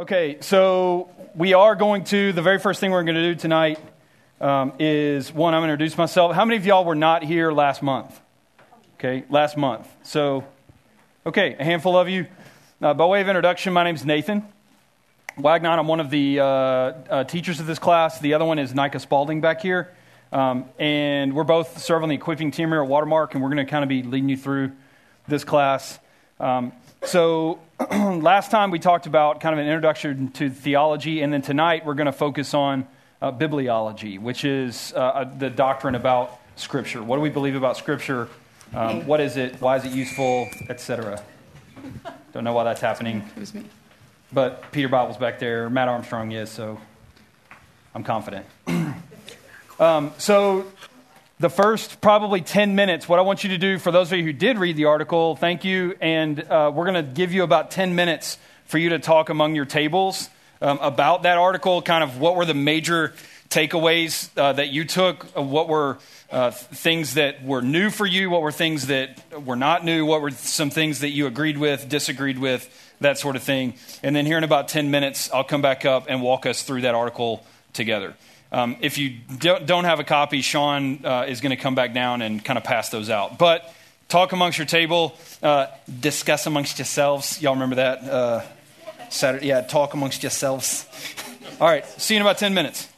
Okay, so we are going to, the very first thing we're going to do tonight um, is one, I'm going to introduce myself. How many of y'all were not here last month? Okay, last month. So, okay, a handful of you. Uh, by way of introduction, my name is Nathan Wagnon. I'm one of the uh, uh, teachers of this class. The other one is Nika Spalding back here. Um, and we're both serving the equipping team here at Watermark, and we're going to kind of be leading you through this class. Um, so, last time we talked about kind of an introduction to theology, and then tonight we're going to focus on uh, bibliology, which is uh, uh, the doctrine about Scripture. What do we believe about Scripture? Um, what is it? Why is it useful? Etc. Don't know why that's happening. It was me. But Peter Bible's back there. Matt Armstrong is, so I'm confident. um, so the first probably 10 minutes, what I want you to do for those of you who did read the article, thank you. And uh, we're going to give you about 10 minutes for you to talk among your tables um, about that article, kind of what were the major takeaways uh, that you took, uh, what were uh, things that were new for you, what were things that were not new, what were some things that you agreed with, disagreed with, that sort of thing. And then here in about 10 minutes, I'll come back up and walk us through that article together. Um, if you don't have a copy, Sean uh, is going to come back down and kind of pass those out. But talk amongst your table, uh, discuss amongst yourselves. Y'all remember that? Uh, Saturday, yeah, talk amongst yourselves. All right, see you in about 10 minutes.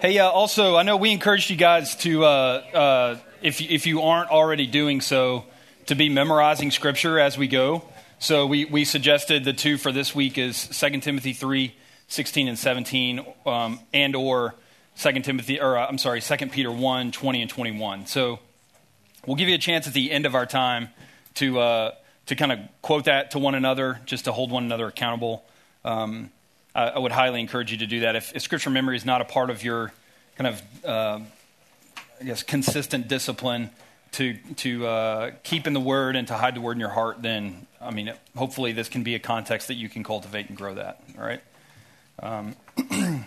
Hey, uh, also, I know we encouraged you guys to, uh, uh, if, if you aren't already doing so, to be memorizing scripture as we go. So we, we suggested the two for this week is 2 Timothy 3, 16 and 17, um, and or Second Timothy, or uh, I'm sorry, Second Peter 1, 20 and 21. So we'll give you a chance at the end of our time to, uh, to kind of quote that to one another, just to hold one another accountable. Um, I, I, would highly encourage you to do that. If, if, scripture memory is not a part of your kind of, uh, I guess, consistent discipline to, to uh, keep in the word and to hide the word in your heart, then, I mean, hopefully this can be a context that you can cultivate and grow that. All right? Um,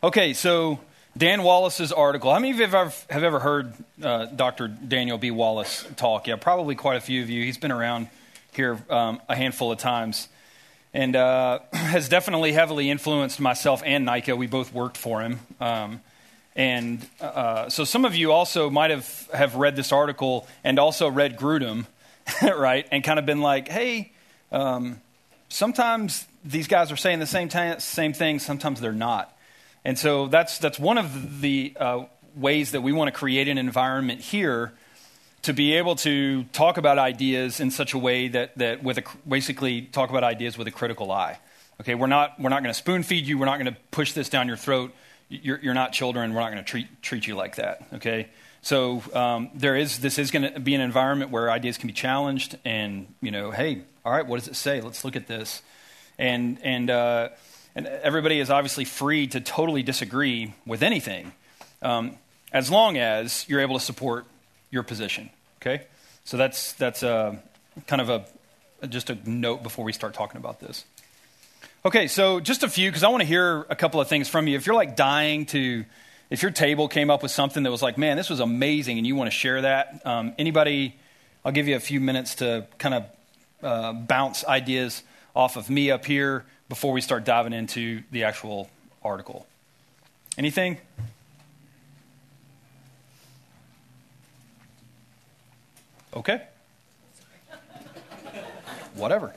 Okay, so Dan Wallace's article. How many of you have ever, have ever heard uh, Dr. Daniel B. Wallace talk? Yeah, probably quite a few of you. He's been around here um, a handful of times and uh, has definitely heavily influenced myself and Nika. We both worked for him. Um, and uh, so some of you also might have, have read this article and also read Grudem, right? And kind of been like, hey, um, sometimes these guys are saying the same, t- same thing, sometimes they're not. And so that's, that's one of the uh, ways that we want to create an environment here to be able to talk about ideas in such a way that, that with a, basically talk about ideas with a critical eye. Okay, we're not, we're not going to spoon feed you. We're not going to push this down your throat. You're, you're not children. We're not going to treat, treat you like that. Okay, so um, there is, this is going to be an environment where ideas can be challenged and, you know, hey, all right, what does it say? Let's look at this. And, and, uh, and everybody is obviously free to totally disagree with anything, um, as long as you're able to support your position. Okay, so that's that's uh, kind of a just a note before we start talking about this. Okay, so just a few because I want to hear a couple of things from you. If you're like dying to, if your table came up with something that was like, man, this was amazing, and you want to share that, um, anybody, I'll give you a few minutes to kind of uh, bounce ideas off of me up here before we start diving into the actual article. Anything? Okay. Whatever.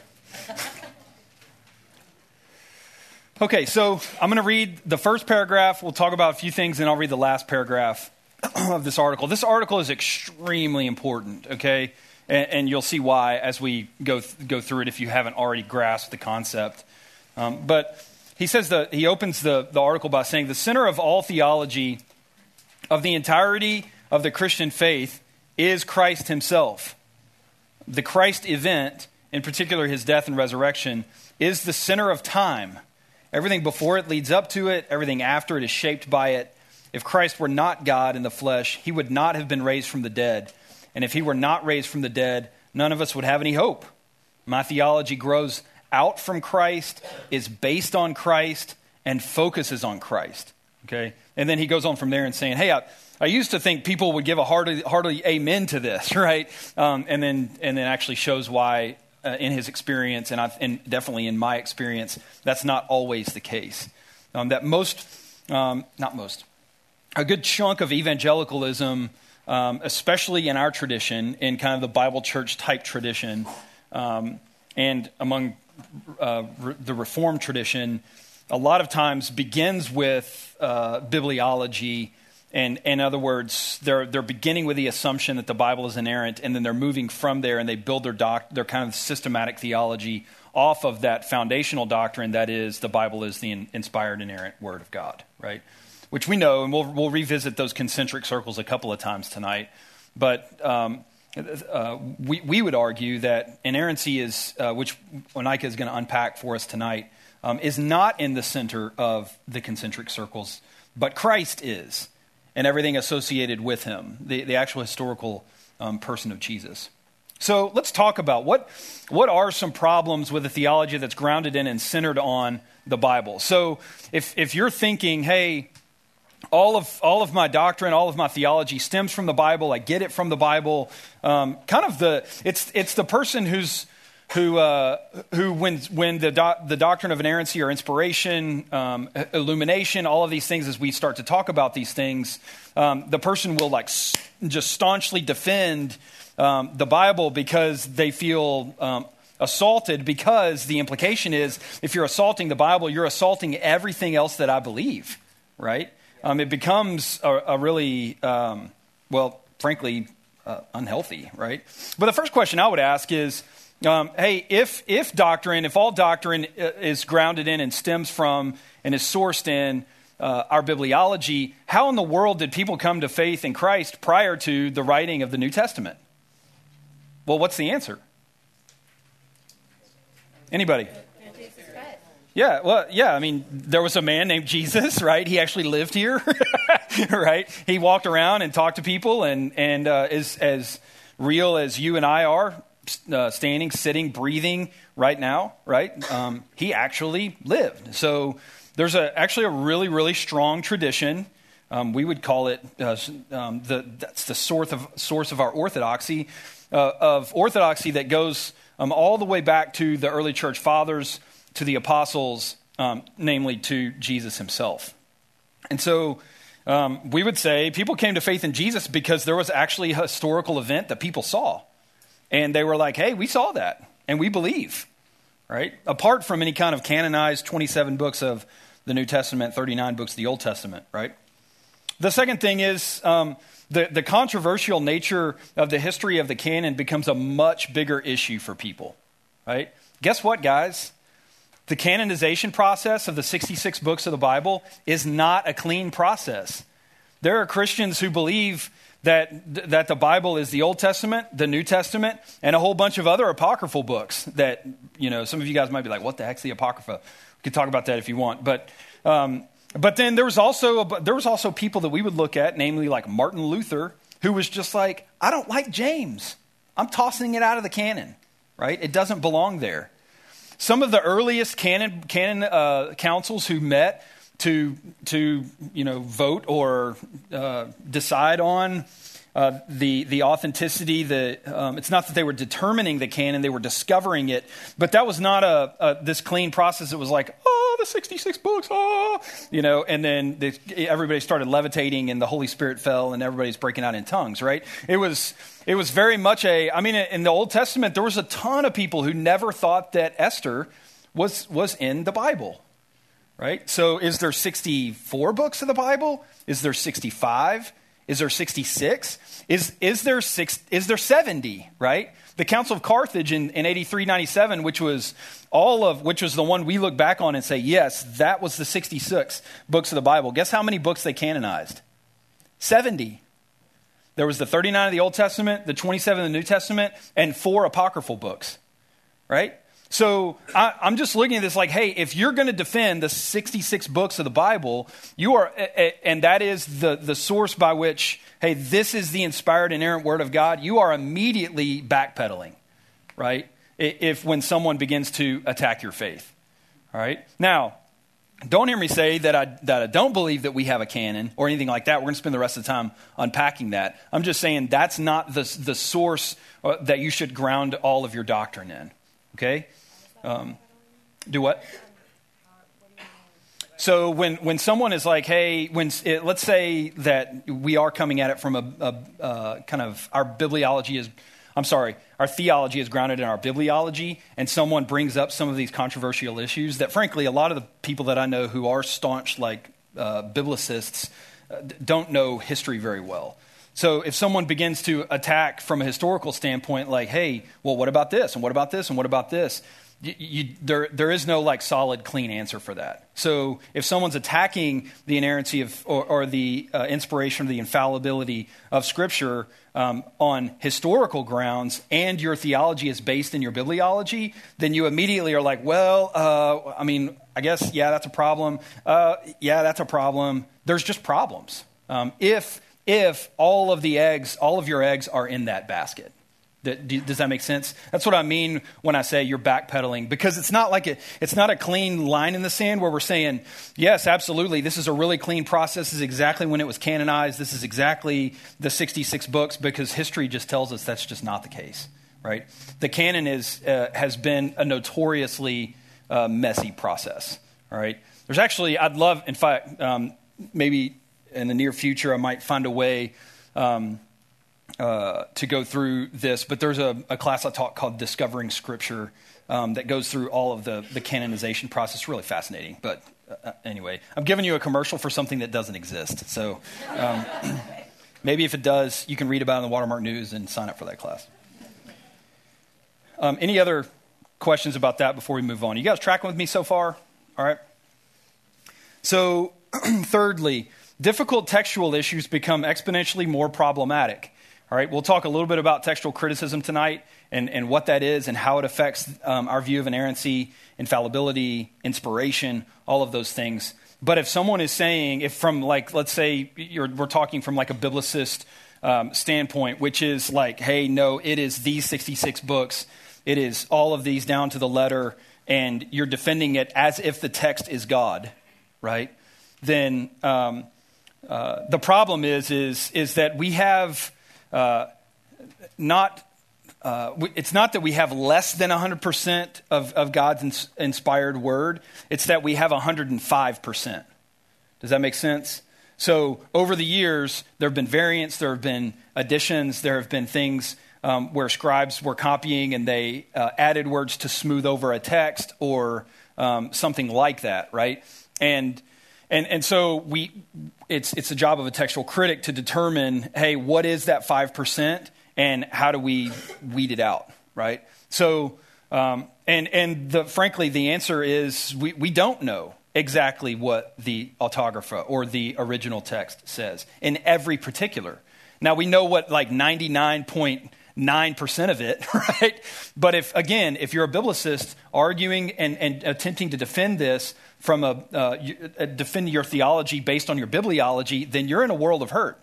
Okay, so I'm going to read the first paragraph. We'll talk about a few things, and I'll read the last paragraph of this article. This article is extremely important, okay? And, and you'll see why as we go, th- go through it if you haven't already grasped the concept. Um, but he says that he opens the, the article by saying the center of all theology of the entirety of the Christian faith is Christ himself. The Christ event, in particular his death and resurrection, is the center of time. Everything before it leads up to it, everything after it is shaped by it. If Christ were not God in the flesh, he would not have been raised from the dead. And if he were not raised from the dead, none of us would have any hope. My theology grows out from Christ, is based on Christ, and focuses on Christ. Okay? And then he goes on from there and saying, hey, I, I used to think people would give a hearty, hearty amen to this, right? Um, and, then, and then actually shows why uh, in his experience, and, I've, and definitely in my experience, that's not always the case. Um, that most, um, not most, a good chunk of evangelicalism, um, especially in our tradition, in kind of the Bible church type tradition, um, and among uh, re- the Reformed tradition, a lot of times begins with uh, bibliology. And in other words, they're, they're beginning with the assumption that the Bible is inerrant, and then they're moving from there and they build their, doc, their kind of systematic theology off of that foundational doctrine that is the Bible is the inspired, inerrant Word of God, right? Which we know, and we'll, we'll revisit those concentric circles a couple of times tonight. But um, uh, we, we would argue that inerrancy is, uh, which Onika is going to unpack for us tonight, um, is not in the center of the concentric circles, but Christ is, and everything associated with him, the, the actual historical um, person of Jesus. So let's talk about what, what are some problems with a theology that's grounded in and centered on the Bible. So if, if you're thinking, hey, all of, all of my doctrine, all of my theology stems from the Bible. I get it from the Bible. Um, kind of the, it's, it's the person who's, who, uh, who when, when the, the doctrine of inerrancy or inspiration, um, illumination, all of these things, as we start to talk about these things, um, the person will like just staunchly defend um, the Bible because they feel um, assaulted because the implication is if you're assaulting the Bible, you're assaulting everything else that I believe, right? Um, it becomes a, a really, um, well, frankly, uh, unhealthy, right? But the first question I would ask is um, hey, if, if doctrine, if all doctrine uh, is grounded in and stems from and is sourced in uh, our bibliology, how in the world did people come to faith in Christ prior to the writing of the New Testament? Well, what's the answer? Anybody? Yeah, well, yeah. I mean, there was a man named Jesus, right? He actually lived here, right? He walked around and talked to people, and and uh, is as real as you and I are, uh, standing, sitting, breathing right now, right? Um, he actually lived. So there's a actually a really really strong tradition. Um, we would call it uh, um, the that's the source of source of our orthodoxy uh, of orthodoxy that goes um, all the way back to the early church fathers to the apostles, um, namely to Jesus himself. And so um, we would say people came to faith in Jesus because there was actually a historical event that people saw. And they were like, hey, we saw that, and we believe, right? Apart from any kind of canonized 27 books of the New Testament, 39 books of the Old Testament, right? The second thing is um, the, the controversial nature of the history of the canon becomes a much bigger issue for people, right? Guess what, guys? The canonization process of the 66 books of the Bible is not a clean process. There are Christians who believe that, that the Bible is the Old Testament, the New Testament, and a whole bunch of other apocryphal books that, you know, some of you guys might be like, what the heck's the Apocrypha? We could talk about that if you want. But, um, but then there was, also, there was also people that we would look at, namely like Martin Luther, who was just like, I don't like James. I'm tossing it out of the canon, right? It doesn't belong there. Some of the earliest canon, canon uh, councils who met to, to you know, vote or uh, decide on uh, the, the authenticity. The, um, it's not that they were determining the canon, they were discovering it. But that was not a, a this clean process. It was like, oh, Oh, the 66 books, oh, you know, and then the, everybody started levitating and the Holy Spirit fell and everybody's breaking out in tongues, right? It was it was very much a, I mean, in the Old Testament, there was a ton of people who never thought that Esther was, was in the Bible, right? So is there 64 books of the Bible? Is there 65? Is there 66? Is, is, there, six, is there 70, right? The Council of Carthage in, in 8397, which was all of, which was the one we look back on and say, yes, that was the 66 books of the Bible. Guess how many books they canonized? 70. There was the 39 of the Old Testament, the 27 of the New Testament, and four apocryphal books, right? So I, am just looking at this like, hey, if you're going to defend the 66 books of the Bible, you are, and that is the, the source by which, hey, this is the inspired, and inerrant word of God, you are immediately backpedaling, right? If when someone begins to attack your faith, all right? Now, don't hear me say that I, that I don't believe that we have a canon or anything like that. We're going to spend the rest of the time unpacking that. I'm just saying that's not the, the source uh, that you should ground all of your doctrine in. Okay? Um, do what? So when, when someone is like, hey, when it, let's say that we are coming at it from a, a uh, kind of our bibliology is, I'm sorry, our theology is grounded in our bibliology, and someone brings up some of these controversial issues that, frankly, a lot of the people that I know who are staunch like uh, biblicists uh, don't know history very well. So if someone begins to attack from a historical standpoint, like, hey, well, what about this, and what about this, and what about this? You, there, there is no like solid, clean answer for that. So if someone's attacking the inerrancy of, or, or the uh, inspiration or the infallibility of Scripture um, on historical grounds, and your theology is based in your bibliology, then you immediately are like, well, uh, I mean, I guess yeah, that's a problem. Uh, yeah, that's a problem. There's just problems. Um, if if all of the eggs, all of your eggs are in that basket. Does that make sense? That's what I mean when I say you're backpedaling, because it's not like a, it's not a clean line in the sand where we're saying, yes, absolutely, this is a really clean process. This is exactly when it was canonized. This is exactly the 66 books, because history just tells us that's just not the case, right? The canon is, uh, has been a notoriously uh, messy process, all right? There's actually, I'd love, in fact, um, maybe in the near future, I might find a way. Um, uh, to go through this, but there's a, a, class I taught called Discovering Scripture um, that goes through all of the, the canonization process. Really fascinating. But uh, uh anyway, I'm giving you a commercial for something that doesn't exist. So um, maybe if it does, you can read about it in the Watermark News and sign up for that class. Um, any other questions about that before we move on? You guys tracking with me so far? All right. So, thirdly, difficult textual issues become exponentially more problematic. All right, we'll talk a little bit about textual criticism tonight and, and what that is and how it affects um, our view of inerrancy, infallibility, inspiration, all of those things. But if someone is saying, if from like, let's say we're talking from like a biblicist um, standpoint, which is like, hey, no, it is these 66 books, it is all of these down to the letter, and you're defending it as if the text is God, right? Then um, uh, the problem is, is, is that we have uh, not uh, it's not that we have less than 100% of, of God's ins- inspired word, it's that we have 105%. Does that make sense? So, over the years, there have been variants, there have been additions, there have been things um, where scribes were copying and they uh, added words to smooth over a text or um, something like that, right? And and, and so we, it's, it's the job of a textual critic to determine, hey, what is that 5% and how do we weed it out, right? So, um, and, and the, frankly, the answer is we, we don't know exactly what the autographa or the original text says in every particular. Now, we know what like 99.9% of it, right? But if, again, if you're a biblicist arguing and, and attempting to defend this, from a, uh, defend your theology based on your bibliology, then you're in a world of hurt,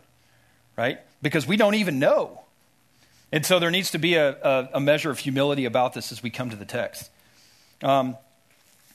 right? Because we don't even know. And so there needs to be a, a, a measure of humility about this as we come to the text. Um,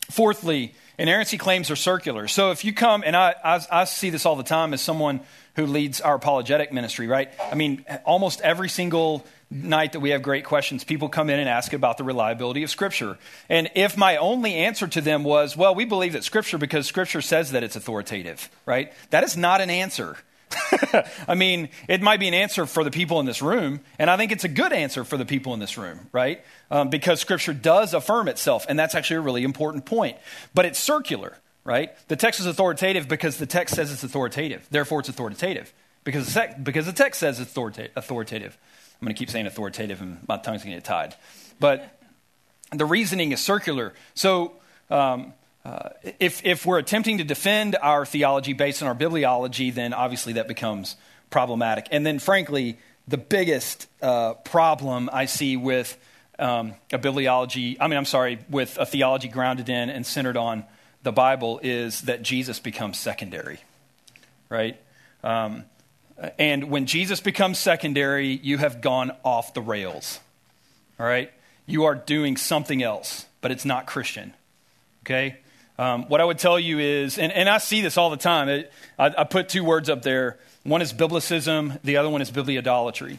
fourthly, inerrancy claims are circular. So if you come, and I, I, I see this all the time as someone who leads our apologetic ministry, right? I mean, almost every single night that we have great questions, people come in and ask about the reliability of Scripture. And if my only answer to them was, well, we believe that Scripture because Scripture says that it's authoritative, right? That is not an answer. I mean, it might be an answer for the people in this room, and I think it's a good answer for the people in this room, right? Um, because Scripture does affirm itself, and that's actually a really important point. But it's circular, right? The text is authoritative because the text says it's authoritative. Therefore, it's authoritative because the, text, because the text says it's authoritative. I'm going to keep saying authoritative, and my tongue's going to get tied. But the reasoning is circular. So, um, uh, if, if we're attempting to defend our theology based on our bibliology, then obviously that becomes problematic. And then, frankly, the biggest uh, problem I see with um, a bibliology, I mean, I'm sorry, with a theology grounded in and centered on the Bible is that Jesus becomes secondary, right? Um, and when Jesus becomes secondary, you have gone off the rails. All right? You are doing something else, but it's not Christian. Okay? Um, what I would tell you is, and, and I see this all the time, it, I, I, put two words up there. One is biblicism, the other one is bibliodolatry.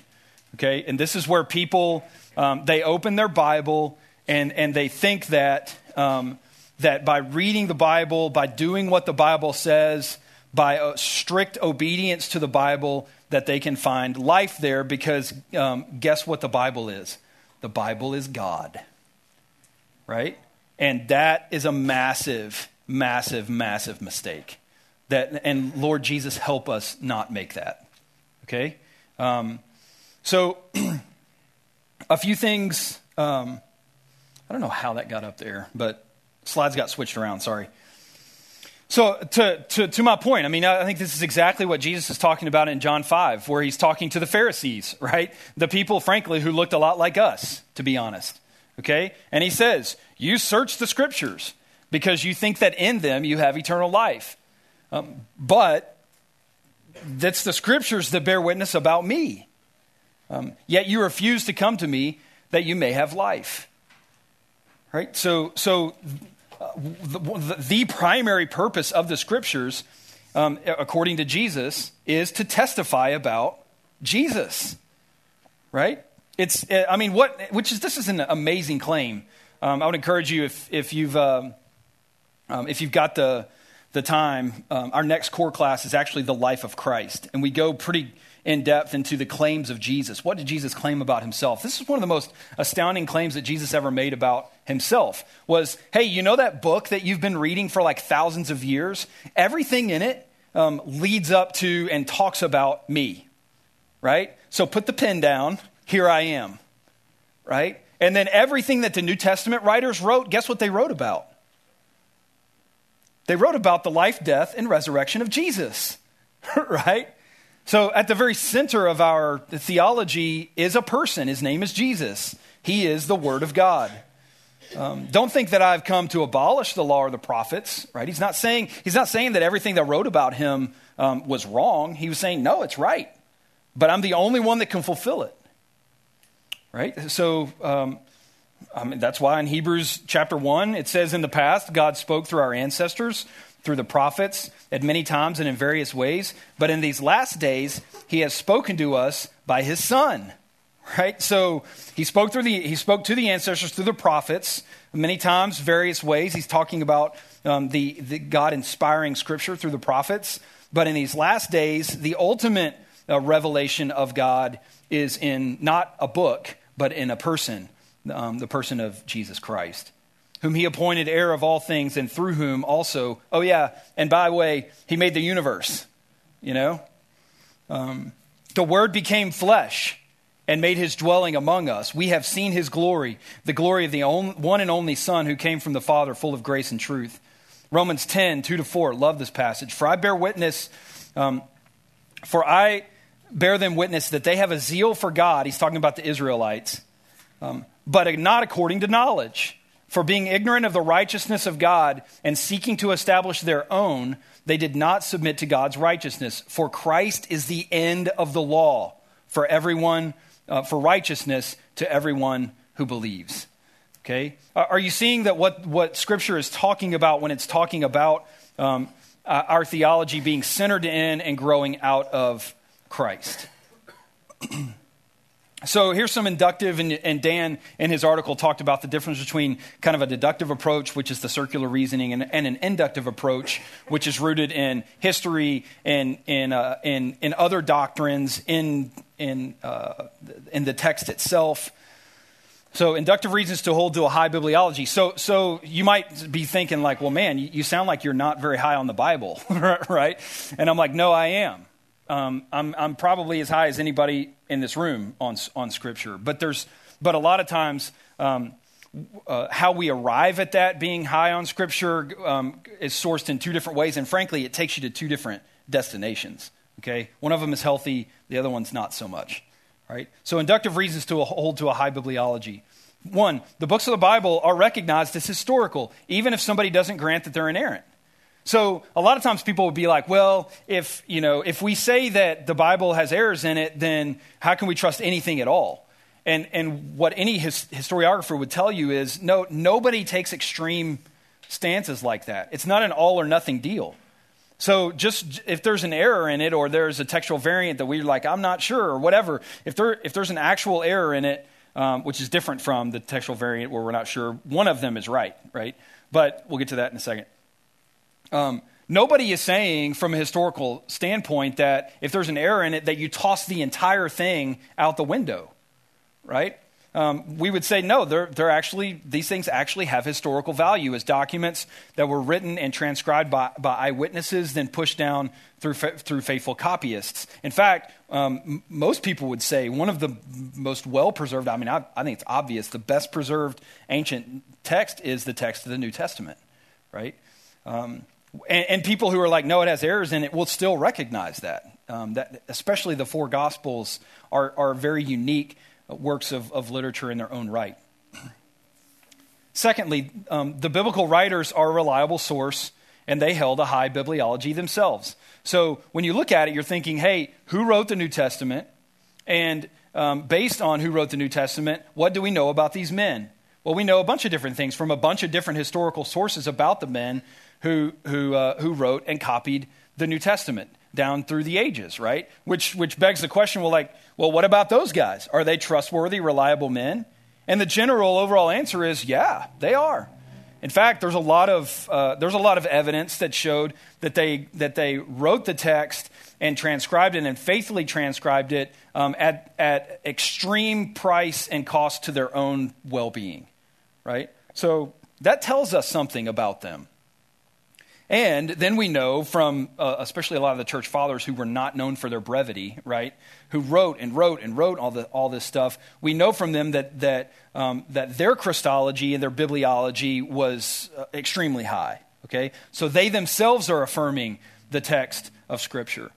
Okay? And this is where people, um, they open their Bible and, and they think that, um, that by reading the Bible, by doing what the Bible says, by strict obedience to the Bible, that they can find life there because um, guess what the Bible is? The Bible is God. Right? And that is a massive, massive, massive mistake. That, and Lord Jesus, help us not make that. Okay? Um, so, a few things. Um, I don't know how that got up there, but slides got switched around. Sorry. So, to, to, to, my point, I mean, I think this is exactly what Jesus is talking about in John 5, where he's talking to the Pharisees, right? The people, frankly, who looked a lot like us, to be honest. Okay? And he says, You search the scriptures because you think that in them you have eternal life. Um, but that's the scriptures that bear witness about me. Um, yet you refuse to come to me that you may have life. Right? So, so the, the, primary purpose of the scriptures, um, according to Jesus, is to testify about Jesus. Right? It's, uh, I mean, what, which is, this is an amazing claim. Um, I would encourage you if, if you've, um, um, if you've got the, the time, um, our next core class is actually the life of Christ. And we go pretty in depth into the claims of Jesus. What did Jesus claim about himself? This is one of the most astounding claims that Jesus ever made about himself was, hey, you know that book that you've been reading for like thousands of years? Everything in it um, leads up to and talks about me, right? So put the pen down. Here I am, right? And then everything that the New Testament writers wrote, guess what they wrote about? They wrote about the life, death, and resurrection of Jesus, right? So, at the very center of our theology is a person. His name is Jesus. He is the Word of God. Um, don't think that I've come to abolish the law or the prophets, right? He's not saying, he's not saying that everything that wrote about him um, was wrong. He was saying, no, it's right. But I'm the only one that can fulfill it, right? So, um, I mean, that's why in Hebrews chapter 1, it says in the past, God spoke through our ancestors, through the prophets, at many times and in various ways. But in these last days, he has spoken to us by his Son. Right? So he spoke through the he spoke to the ancestors through the prophets many times, various ways. He's talking about um, the, the God inspiring scripture through the prophets. But in these last days, the ultimate uh, revelation of God is in not a book, but in a person um, the person of Jesus Christ, whom he appointed heir of all things, and through whom also, oh, yeah, and by the way, he made the universe, you know? Um, the Word became flesh and made his dwelling among us. We have seen his glory, the glory of the one and only Son who came from the Father, full of grace and truth. Romans 10, 2 to 4, love this passage. For I bear witness, um, for I bear them witness that they have a zeal for God. He's talking about the Israelites. Um, but not according to knowledge. For being ignorant of the righteousness of God and seeking to establish their own, they did not submit to God's righteousness. For Christ is the end of the law for everyone, uh, for righteousness to everyone who believes. Okay? Are you seeing that what, what Scripture is talking about when it's talking about um, uh, our theology being centered in and growing out of Christ? So here's some inductive, and, and, Dan in his article talked about the difference between kind of a deductive approach, which is the circular reasoning, and, and an inductive approach, which is rooted in history and in, uh, in, in other doctrines, in, in, uh, in the text itself. So inductive reasons to hold to a high bibliology. So, so you might be thinking like, well, man, you, you sound like you're not very high on the Bible, right? And I'm like, no, I am. Um, I'm, I'm probably as high as anybody in this room on, on Scripture. But, there's, but a lot of times, um, uh, how we arrive at that being high on Scripture um, is sourced in two different ways. And frankly, it takes you to two different destinations. Okay? One of them is healthy, the other one's not so much. Right? So, inductive reasons to hold to a high bibliology. One, the books of the Bible are recognized as historical, even if somebody doesn't grant that they're inerrant. So a lot of times people would be like, well, if, you know, if we say that the Bible has errors in it, then how can we trust anything at all? And, and what any his, historiographer would tell you is no, nobody takes extreme stances like that. It's not an all or nothing deal. So just if there's an error in it or there's a textual variant that we're like, I'm not sure or whatever, if, there, if there's an actual error in it, um, which is different from the textual variant where we're not sure one of them is right, right? But we'll get to that in a second. Um, nobody is saying from a historical standpoint that if there's an error in it, that you toss the entire thing out the window, right? Um, we would say no, they're, they're actually, these things actually have historical value as documents that were written and transcribed by, by eyewitnesses, then pushed down through, through faithful copyists. In fact, um, m- most people would say one of the most well preserved, I mean, I, I think it's obvious, the best preserved ancient text is the text of the New Testament, right? Um, and, and, people who are like, no, it has errors in it, will still recognize that. Um, that especially the four Gospels are, are very unique works of, of literature in their own right. Secondly, um, the biblical writers are a reliable source and they held a high bibliology themselves. So when you look at it, you're thinking, hey, who wrote the New Testament? And um, based on who wrote the New Testament, what do we know about these men? Well, we know a bunch of different things from a bunch of different historical sources about the men who, who, uh, who wrote and copied the New Testament down through the ages, right? Which, which begs the question well, like, well, what about those guys? Are they trustworthy, reliable men? And the general overall answer is yeah, they are. In fact, there's a lot of, uh, there's a lot of evidence that showed that they, that they wrote the text and transcribed it and faithfully transcribed it um, at, at extreme price and cost to their own well being, right? So that tells us something about them. And then we know from, uh, especially a lot of the church fathers who were not known for their brevity, right, who wrote and wrote and wrote all, the, all this stuff, we know from them that, that, um, that their Christology and their bibliology was uh, extremely high, okay? So they themselves are affirming the text of Scripture.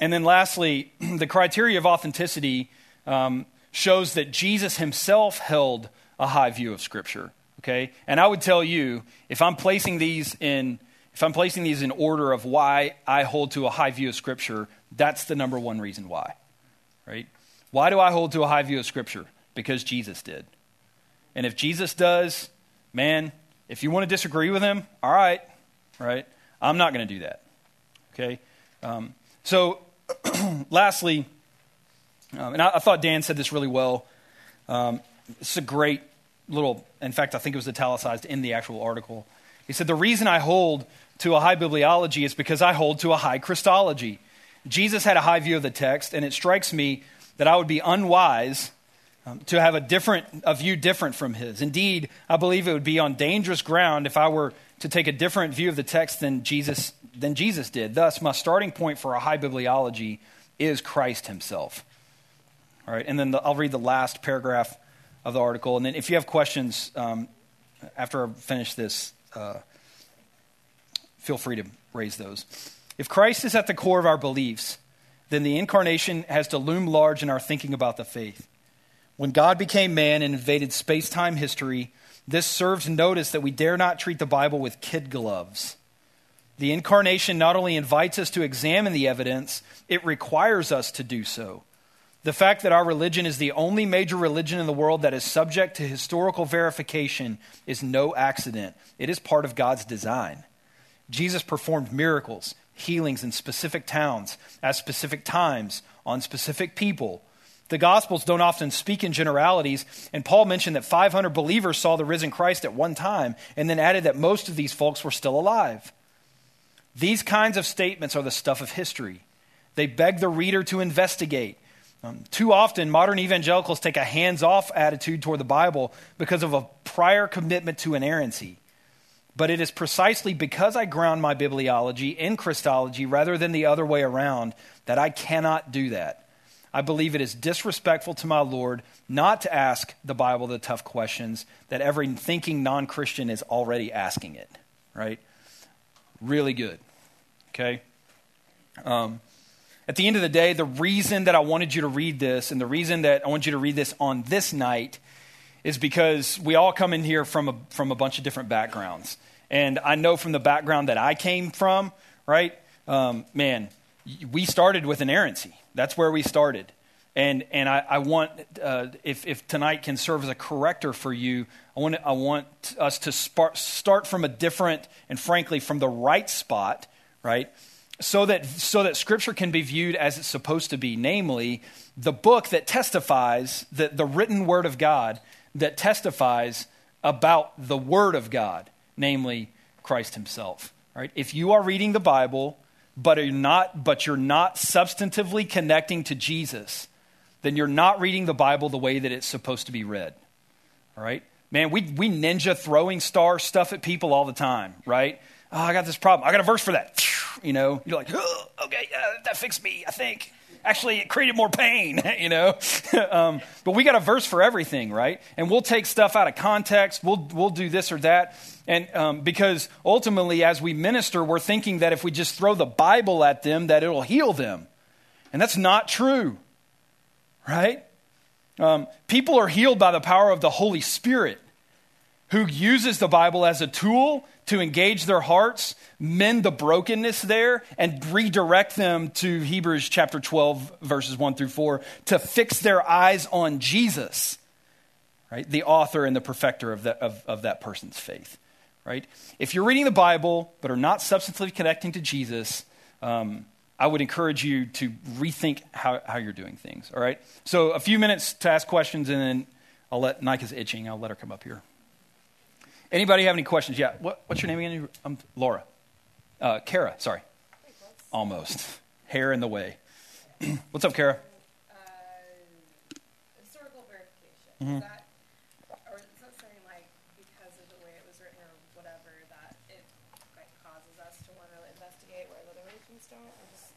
And then lastly, the criteria of authenticity um, shows that Jesus himself held a high view of Scripture okay? And I would tell you, if I'm placing these in if I'm placing these in order of why I hold to a high view of Scripture, that's the number one reason why, right? Why do I hold to a high view of Scripture? Because Jesus did. And if Jesus does, man, if you want to disagree with him, all right, right? I'm not going to do that, okay? Um, so, lastly, um, and I, I, thought Dan said this really well. Um, it's a great little, in fact, I think it was italicized in the actual article. He said, The reason I hold to a high bibliology is because I hold to a high Christology. Jesus had a high view of the text, and it strikes me that I would be unwise um, to have a different a view different from his. Indeed, I believe it would be on dangerous ground if I were to take a different view of the text than Jesus than Jesus did. Thus, my starting point for a high bibliology is Christ himself. All right, and then the, I'll read the last paragraph of the article. And then if you have questions um, after I finish this, uh, feel free to raise those. If Christ is at the core of our beliefs, then the incarnation has to loom large in our thinking about the faith. When God became man and invaded space time history, this serves notice that we dare not treat the Bible with kid gloves. The incarnation not only invites us to examine the evidence, it requires us to do so. The fact that our religion is the only major religion in the world that is subject to historical verification is no accident. It is part of God's design. Jesus performed miracles, healings in specific towns, at specific times, on specific people. The Gospels don't often speak in generalities, and Paul mentioned that 500 believers saw the risen Christ at one time, and then added that most of these folks were still alive. These kinds of statements are the stuff of history. They beg the reader to investigate, um, too often, modern evangelicals take a hands off attitude toward the Bible because of a prior commitment to inerrancy. But it is precisely because I ground my bibliology in Christology rather than the other way around that I cannot do that. I believe it is disrespectful to my Lord not to ask the Bible the tough questions that every thinking non Christian is already asking it, right? Really good. Okay? Um, at the end of the day, the reason that I wanted you to read this and the reason that I want you to read this on this night is because we all come in here from a, from a bunch of different backgrounds. And I know from the background that I came from, right? Um, man, we started with inerrancy. That's where we started. And, and I, I want, uh, if, if tonight can serve as a corrector for you, I want, I want us to start from a different and frankly from the right spot, right? So that so that Scripture can be viewed as it's supposed to be, namely the book that testifies that the written Word of God that testifies about the Word of God, namely Christ Himself. Right? If you are reading the Bible, but are not, but you're not substantively connecting to Jesus, then you're not reading the Bible the way that it's supposed to be read. All right? Man, we, we ninja throwing star stuff at people all the time, right? Oh, I got this problem. I got a verse for that. You know, you're like, oh, okay, uh, that fixed me, I think. Actually, it created more pain, you know? um, but we got a verse for everything, right? And we'll take stuff out of context. We'll, we'll do this or that. And um, because ultimately, as we minister, we're thinking that if we just throw the Bible at them, that it'll heal them. And that's not true, right? Um, people are healed by the power of the Holy Spirit, who uses the Bible as a tool to engage their hearts, mend the brokenness there, and redirect them to Hebrews chapter 12, verses 1 through 4, to fix their eyes on Jesus, right? The author and the perfecter of that, of, of that person's faith, right? If you're reading the Bible but are not substantively connecting to Jesus, um, I would encourage you to rethink how, how you're doing things, all right? So a few minutes to ask questions, and then I'll let Nika's itching. I'll let her come up here. Anybody have any questions? Yeah. What, what's your name again? I'm Laura. Uh, Kara, sorry. Almost. Hair in the way. what's up, Kara? Uh, historical verification. Mm-hmm. That, or is that saying like because of the way it was written or whatever that it like causes us to want to investigate where other religions don't? Just,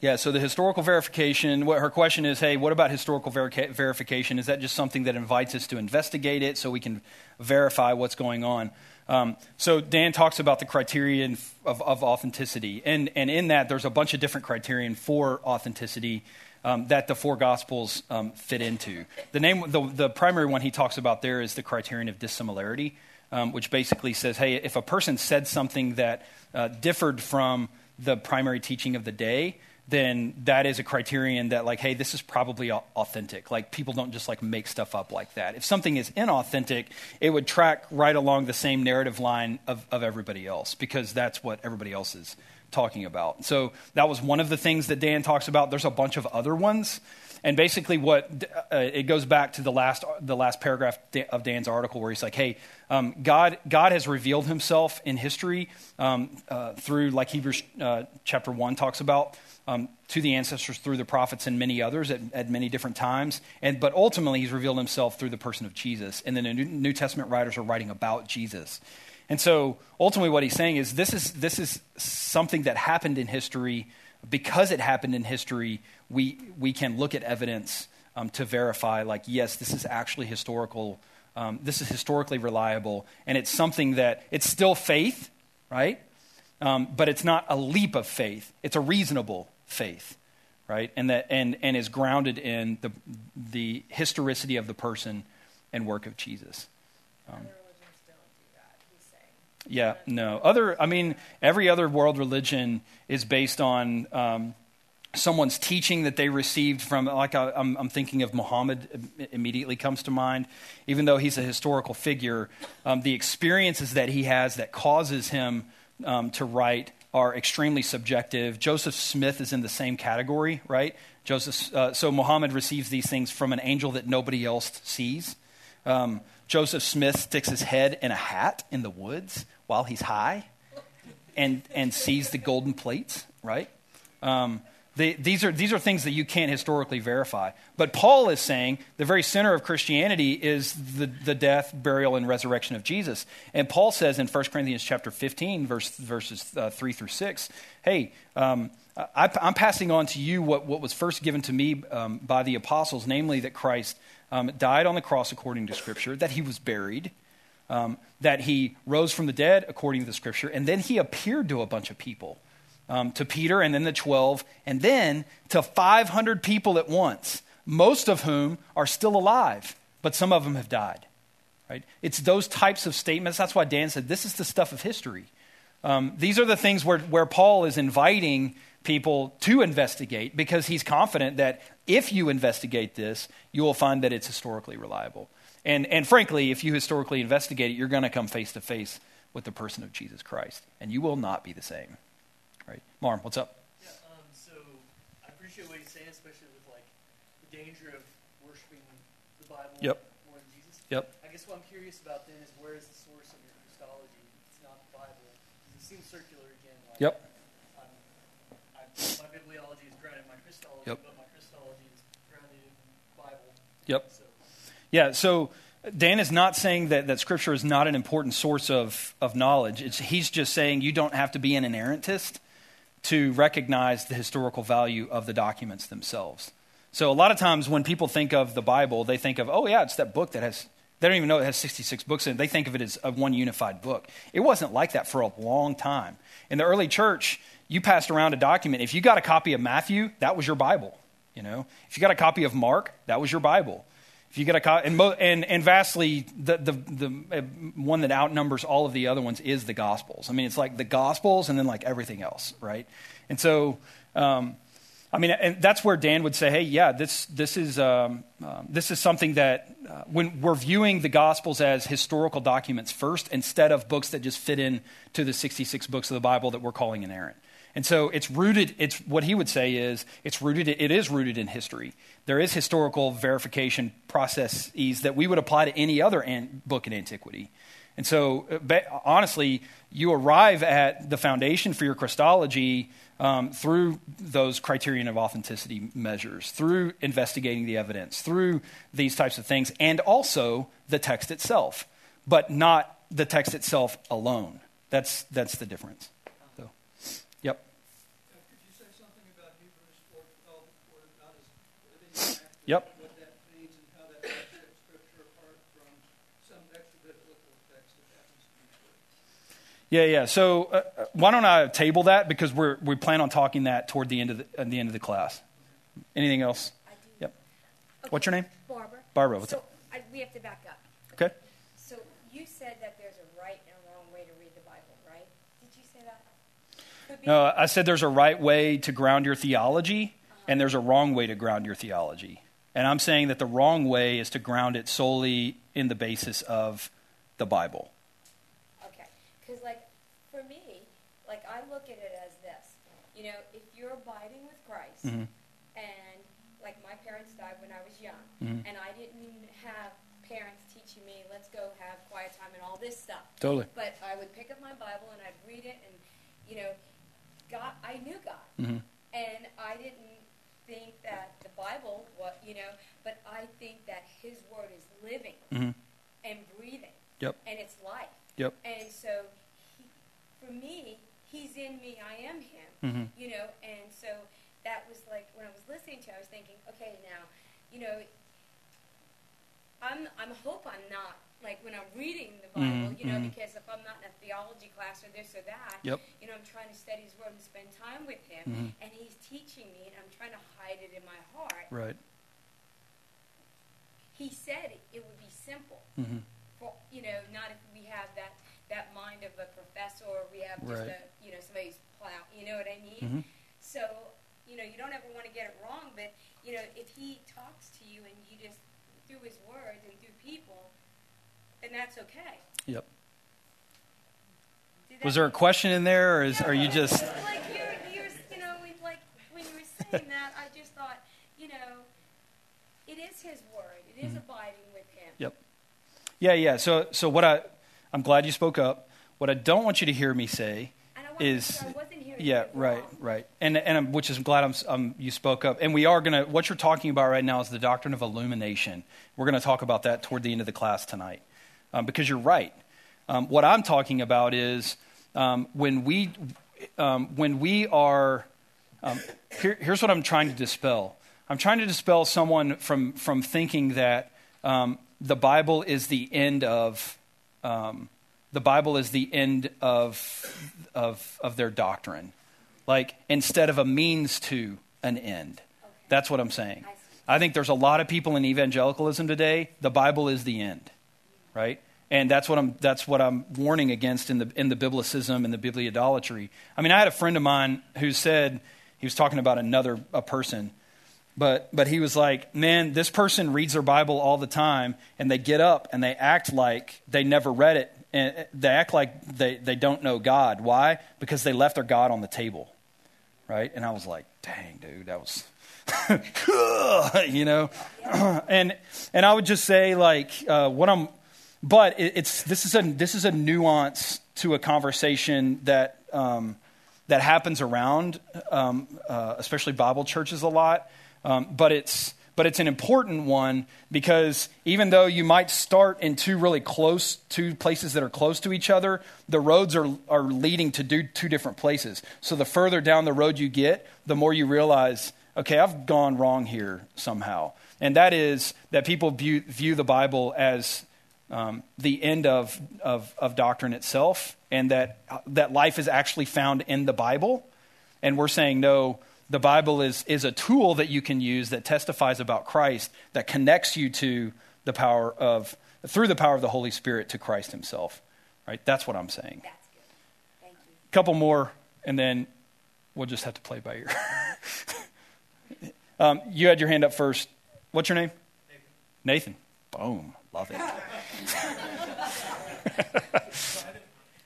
yeah, so the historical verification, what her question is, hey, what about historical verification? Is that just something that invites us to investigate it so we can verify what's going on. Um, so Dan talks about the criterion of, of, authenticity, and, and in that there's a bunch of different criterion for authenticity um, that the four gospels um, fit into. The name, the, the primary one he talks about there is the criterion of dissimilarity, um, which basically says, hey, if a person said something that uh, differed from the primary teaching of the day, then that is a criterion that like hey this is probably authentic. Like people don't just like make stuff up like that. If something is inauthentic it would track right along the same narrative line of, of everybody else because that's what everybody else is talking about. So that was one of the things that dan talks about. There's a bunch of other ones. And basically what uh, it goes back to the last the last paragraph of dan's article where he's like hey um, god god has revealed himself in history um, uh, through like hebrews uh, chapter 1 talks about um, to the ancestors through the prophets and many others at, at, many different times. And, but ultimately, he's revealed himself through the person of Jesus. And then the New, Testament writers are writing about Jesus. And so ultimately, what he's saying is this is, this is something that happened in history. Because it happened in history, we, we can look at evidence um, to verify, like, yes, this is actually historical. Um, this is historically reliable. And it's something that it's still faith, right? Um, but it's not a leap of faith, it's a reasonable faith, right? And, that, and, and is grounded in the, the historicity of the person and work of Jesus. Um, yeah, no. Other, I mean, every other world religion is based on um, someone's teaching that they received from, like I, am I'm thinking of Muhammad immediately comes to mind. Even though he's a historical figure, um, the experiences that he has that causes him um, to write are extremely subjective. Joseph Smith is in the same category, right? Joseph, uh, so Muhammad receives these things from an angel that nobody else sees. Um, Joseph Smith sticks his head in a hat in the woods while he's high and, and sees the golden plates, right? Um, these, are, these are things that you can't historically verify. But Paul is saying the very center of Christianity is the, the death, burial, and resurrection of Jesus. And Paul says in 1 Corinthians chapter 15, verse, verses uh, 3 through 6, hey, um, I, am passing on to you what, what was first given to me um, by the apostles, namely that Christ um, died on the cross according to Scripture, that he was buried, um, that he rose from the dead according to the Scripture, and then he appeared to a bunch of people um, to Peter and then the 12, and then to 500 people at once, most of whom are still alive, but some of them have died. Right? It's those types of statements. That's why Dan said this is the stuff of history. Um, these are the things where, where Paul is inviting people to investigate because he's confident that if you investigate this, you will find that it's historically reliable. And, and frankly, if you historically investigate it, you're going to come face to face with the person of Jesus Christ, and you will not be the same right? Marm, what's up? Yeah, um, so I appreciate what he's saying, especially with like the danger of worshiping the Bible Yep. more than Jesus. Yep. I guess what I'm curious about then is where is the source of your Christology? It's not the Bible. It seems circular again. Like, Yep. Um, I, my bibliology is grounded in my Christology, Yep. but my Christology is grounded in the Bible. Yep. So Yeah, so Dan is not saying that, that Scripture is not an important source of, of knowledge. It's, he's just saying you don't have to be an inerrantist to recognize the historical value of the documents themselves. So a lot of times when people think of the Bible, they think of, oh, yeah, it's that book that has, they don't even know it has 66 books in it. They think of it as a one unified book. It wasn't like that for a long time. In the early church, you passed around a document. If you got a copy of Matthew, that was your Bible. You know, if you got a copy of Mark, that was your Bible. If you get a copy, and, mo- and, and vastly, the, the, the uh, one that outnumbers all of the other ones is the Gospels. I mean, it's like the Gospels and then like everything else, right? And so, um, I mean, and that's where Dan would say, hey, yeah, this, this, is, um, um, this is something that uh, when we're viewing the Gospels as historical documents first instead of books that just fit in to the 66 books of the Bible that we're calling inerrant. And so it's rooted, it's what he would say is it's rooted, it is rooted in history. There is historical verification processes that we would apply to any other an, book in antiquity. And so, uh, honestly, you arrive at the foundation for your Christology um, through those criterion of authenticity measures, through investigating the evidence, through these types of things, and also the text itself, but not the text itself alone. That's, that's the difference. So, yep. Uh, Could you say something about Hebrews 4:12, where God is living and active? Yep. What that means and how that sets Scripture apart from some extra-biblical text that happens to be true? Yeah, yeah. So uh, uh, why don't I table that because we're, we plan on talking that toward the end of the, at the end of the class. Anything else? I do. Yep. Okay. What's your name? Barbara. Barbara, what's so up? I, we have to back up. Okay. So you said that there's a right and a wrong way to read the Bible, right? Did you say that? No, I said there's a right way to ground your theology, and there's a wrong way to ground your theology. And I'm saying that the wrong way is to ground it solely in the basis of the Bible. Okay. Because, like, for me, like, I look at it as this. You know, if you're abiding Mhm. and, like, my parents died when I was young, Mhm. and I didn't have parents teaching me, let's go have quiet time and all this stuff. Totally. But I would pick up my Bible and I'd read it, and, you know, God, I knew God. hmm And I didn't think that the Bible, was, you know, but I think that His Word is living hmm and breathing, Yep. and it's life. Yep. And so, he, for me, He's in me, I am Him. hmm You know, and so that was like when I was listening to, it, I was thinking, okay, now, you know, I'm I'm hope I'm not like when I'm reading the Bible, Mhm, you know, mhm. because if I'm not in a theology class or this or that, Yep. you know, I'm trying to study His Word and spend time with Him, Mhm. and He's teaching me, and I'm trying to hide it in my heart. Right. He said it would be simple hmm for you know, not if we have that that mind of a professor or we have just Right. a you know somebody's plow. You know what I mean? hmm So you know, you don't ever want to get it wrong, but you know, if He talks to you and you just through His Word and through people, then that's okay. Yep. Was there a question in there, or is, Yeah, are you just? like you're, you're, you know, like when you were saying that, I just thought, you know, it is His Word. It is mm-hmm. abiding with Him. Yep. Yeah, yeah. So, so what I, I'm glad you spoke up. What I don't want you to hear me say And I wasn't, is, yeah, right, right. And and I'm, which is I'm glad I'm, um, you spoke up. And we are gonna. What you're talking about right now is the doctrine of illumination. We're gonna talk about that toward the end of the class tonight, um, because you're right. Um, what I'm talking about is um, when we um, when we are. Um, here, here's what I'm trying to dispel. I'm trying to dispel someone from from thinking that um, the Bible is the end of um, the Bible is the end of of of their doctrine, like instead of a means to an end. That's what I'm saying. I. I think there's a lot of people in evangelicalism today. The Bible is the end, right? And that's what I'm that's what I'm warning against in the in the biblicism and the bibliodolatry. I mean, I had a friend of mine who said he was talking about another a person, but but he was like, man, this person reads their Bible all the time, and they get up and they act like they never read it, and they act like they they don't know God. Why? Because they left their God on the table. right? And I was like, dang, dude, that was, you know? and, and I would just say, like, uh, what I'm, but it, it's, this is, a, this is a nuance to a conversation that, um, that happens around, um, uh, especially Bible churches a lot. Um, but it's, but it's an important one because even though you might start in two really close two places that are close to each other the roads are, are leading to do two different places. So the further down the road you get the more you realize okay i've gone wrong here somehow. And that is that people view, view the bible as um, the end of, of, of doctrine itself and that, that life is actually found in the bible. And we're saying no the Bible is, is a tool that you can use that testifies about Christ, that connects you to the power of, through the power of the Holy Spirit to Christ Himself. Right? That's what I'm saying. That's good. Thank you. A couple more, and then we'll just have to play by ear. um, you had your hand up first. What's your name? Nathan. Nathan. Boom. Love it.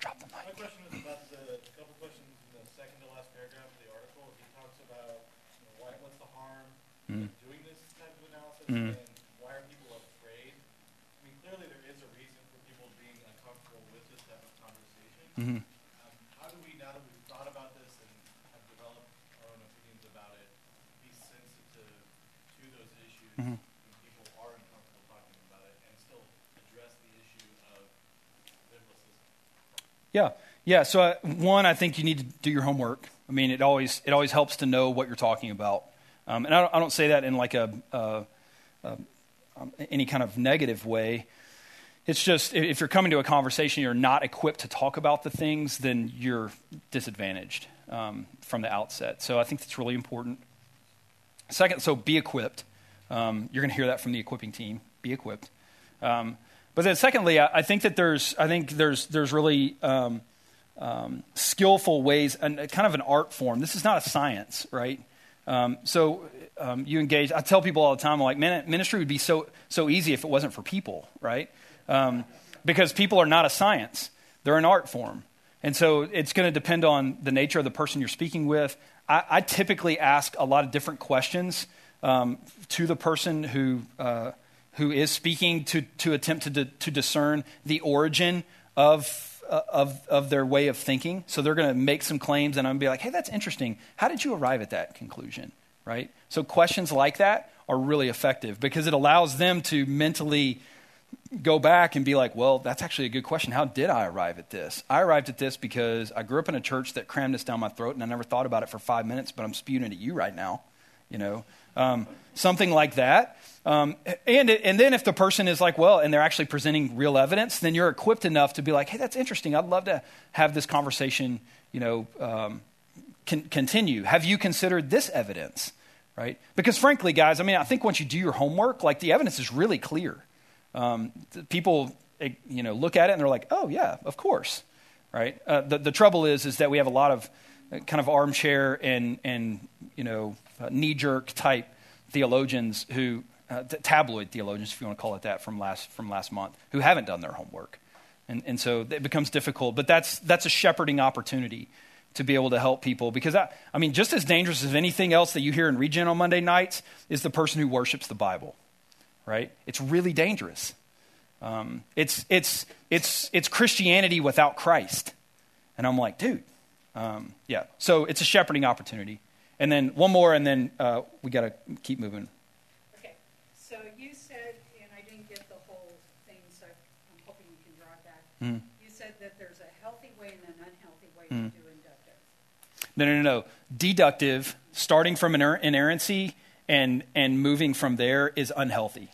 Drop the My mic. question was about the couple questions in the second to last paragraph of the article. He talks about you know, why, what's the harm Mm. of doing this type of analysis, Mm. and why are people afraid? I mean, clearly there is a reason for people being uncomfortable with this type of conversation. Mhm. Um, how do we, now that we've thought about this and have developed our own opinions about it, be sensitive to those issues Mhm. when people are uncomfortable talking about it, and still address the issue of biblicism? Yeah, yeah. So uh, one, I think you need to do your homework. I mean, it always it always helps to know what you're talking about, um, and I don't, I don't say that in like a uh, uh, um, any kind of negative way. It's just if you're coming to a conversation, you're not equipped to talk about the things, then you're disadvantaged um, from the outset. So I think that's really important. Second, so be equipped. Um, you're going to hear that from the equipping team. Be equipped. Um, but then, secondly, I, I think that there's, I think there's, there's really um, um, skillful ways and kind of an art form. This is not a science, right? Um, so um, you engage. I tell people all the time, I'm like, man, ministry would be so so easy if it wasn't for people, right? Um, because people are not a science; they're an art form, and so it's going to depend on the nature of the person you're speaking with. I, I typically ask a lot of different questions um, to the person who uh, who is speaking to to attempt to to discern the origin of uh, of, of their way of thinking. So they're going to make some claims, and I'm going to be like, hey, that's interesting. How did you arrive at that conclusion? Right? So questions like that are really effective because it allows them to mentally go back and be like, well, that's actually a good question. How did I arrive at this? I arrived at this because I grew up in a church that crammed this down my throat, and I never thought about it for five minutes, but I'm spewing it at you right now. You know, um, something like that. Um, and, and then if the person is like, well, and they're actually presenting real evidence, then you're equipped enough to be like, hey, that's interesting. I'd love to have this conversation, you know, um, con- continue. Have you considered this evidence? Right? Because frankly, guys, I mean, I think once you do your homework, like the evidence is really clear. Um, people, eh, you know, look at it and they're like, oh yeah, of course. Right? Uh, the, the trouble is, is that we have a lot of uh, kind of armchair and, and you know, uh, knee-jerk type theologians who uh, tabloid theologians, if you want to call it that, from last from last month, who haven't done their homework, and and so it becomes difficult. But that's that's a shepherding opportunity to be able to help people because I, I mean, just as dangerous as anything else that you hear in Regen on Monday nights is the person who worships the Bible, right? It's really dangerous. Um, it's it's it's it's Christianity without Christ, and I'm like, dude, um, yeah. So it's a shepherding opportunity. And then one more, and then uh, we got to keep moving. Okay, so you said, and I didn't get the whole thing, so I'm hoping you can draw it back. Mhm. You said that there's a healthy way and an unhealthy way Mhm. to do inductive. No, no, no, no. Deductive, starting from iner- inerrancy and and moving from there is unhealthy.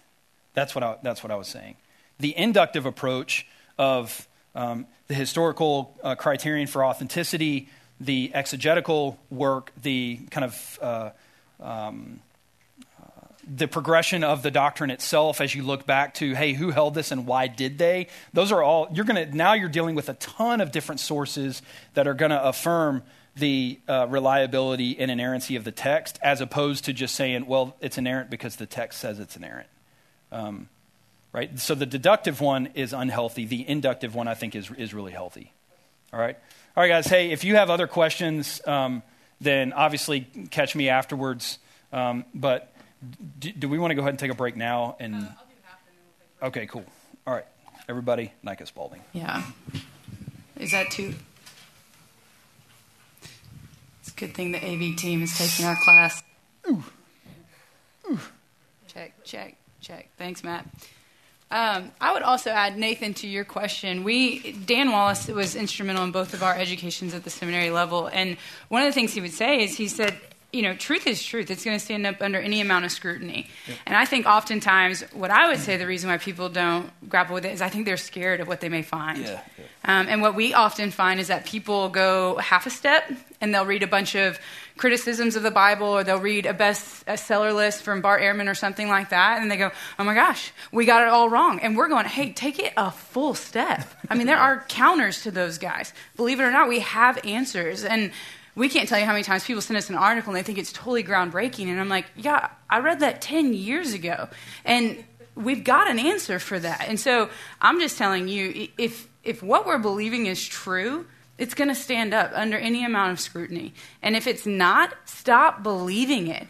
That's what I, that's what I was saying. The inductive approach of um, the historical uh, criterion for authenticity, the exegetical work, the kind of uh, um, uh, the progression of the doctrine itself as you look back to hey who held this and why did they? Those are all you're going to now you're dealing with a ton of different sources that are going to affirm the uh, reliability and inerrancy of the text as opposed to just saying well it's inerrant because the text says it's inerrant. Um, right? So the deductive one is unhealthy. The inductive one i think is, is really healthy. All right all right guys hey if you have other questions um, then obviously catch me afterwards. Um, but do, do we want to go ahead and take a break now? And okay, cool. All right, everybody, Nika Spalding. Yeah. Is that too? It's a good thing the AV team is taking our class. Ooh. Ooh. Check, check, check. Thanks, Matt. Um, I would also add, Nathan, to your question. We Dan Wallace was instrumental in both of our educations at the seminary level, and one of the things he would say is he said, you know, truth is truth. It's going to stand up under any amount of scrutiny. And I think oftentimes, what I would say the reason why people don't grapple with it is I think they're scared of what they may find. Yeah, Um, and what we often find is that people go half a step and they'll read a bunch of criticisms of the Bible or they'll read a bestseller list from Bart Ehrman or something like that. And they go, oh my gosh, we got it all wrong. And we're going, hey, take it a full step. I mean, there are counters to those guys. Believe it or not, we have answers. And we can't tell you how many times people send us an article and they think it's totally groundbreaking. And I'm like, yeah, I read that 10 years ago. And we've got an answer for that. And so I'm just telling you if, if what we're believing is true, it's going to stand up under any amount of scrutiny. And if it's not, stop believing it.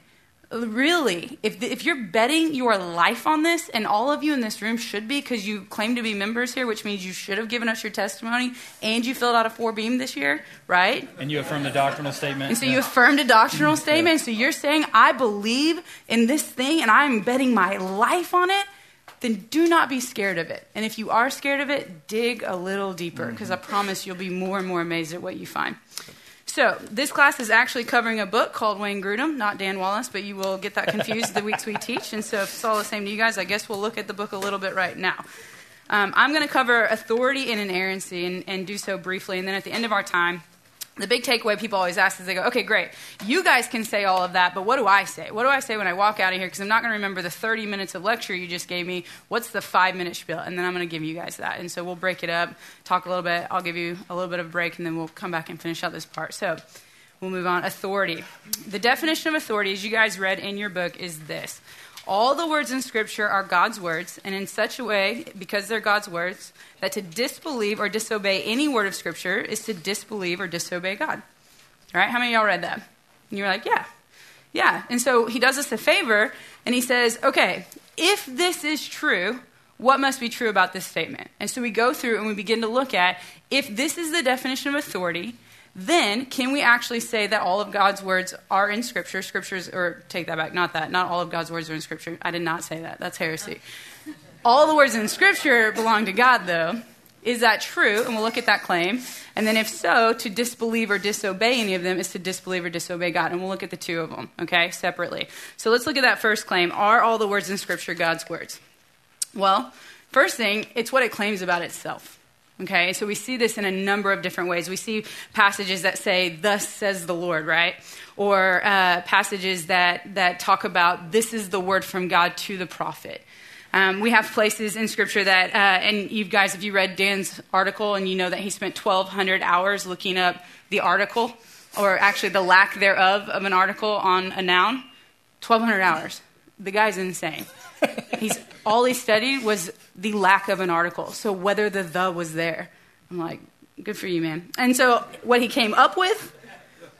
Really, if, if you're betting your life on this, and all of you in this room should be because you claim to be members here, which means you should have given us your testimony and you filled out a four beam this year, right? And you affirmed the doctrinal statement. And so you affirmed a doctrinal statement. So you're saying, I believe in this thing and I'm betting my life on it. Then do not be scared of it. And if you are scared of it, dig a little deeper because I promise you'll be more and more amazed at what you find. So, this class is actually covering a book called Wayne Grudem, not Dan Wallace, but you will get that confused the weeks we teach. And so, if it's all the same to you guys, I guess we'll look at the book a little bit right now. Um, I'm going to cover authority and inerrancy and, and do so briefly. And then at the end of our time, the big takeaway people always ask is they go, okay, great. You guys can say all of that, but what do I say? What do I say when I walk out of here? Because I'm not going to remember the 30 minutes of lecture you just gave me. What's the five minute spiel? And then I'm going to give you guys that. And so we'll break it up, talk a little bit. I'll give you a little bit of a break, and then we'll come back and finish out this part. So we'll move on. Authority. The definition of authority, as you guys read in your book, is this all the words in Scripture are God's words, and in such a way, because they're God's words, that to disbelieve or disobey any word of Scripture is to disbelieve or disobey God. All right? How many y'all read that? And you're like, yeah. Yeah. And so he does us a favor, and he says, okay, if this is true, what must be true about this statement? And so we go through and we begin to look at if this is the definition of authority, then can we actually say that all of God's words are in Scripture? Scriptures, or take that back, not that. Not all of God's words are in Scripture. I did not say that. That's heresy. All the words in Scripture belong to God, though. Is that true? And we'll look at that claim. And then, if so, to disbelieve or disobey any of them is to disbelieve or disobey God. And we'll look at the two of them, okay, separately. So let's look at that first claim. Are all the words in Scripture God's words? Well, first thing, it's what it claims about itself. Okay, so we see this in a number of different ways. We see passages that say, Thus says the Lord, right? Or uh, passages that, that talk about, This is the word from God to the prophet. Um, we have places in Scripture that, uh, and you guys, if you read Dan's article and you know that he spent 1,200 hours looking up the article, or actually the lack thereof of an article on a noun, 1,200 hours. The guy's insane. He's all he studied was the lack of an article. So whether the the was there, I'm like, good for you, man. And so what he came up with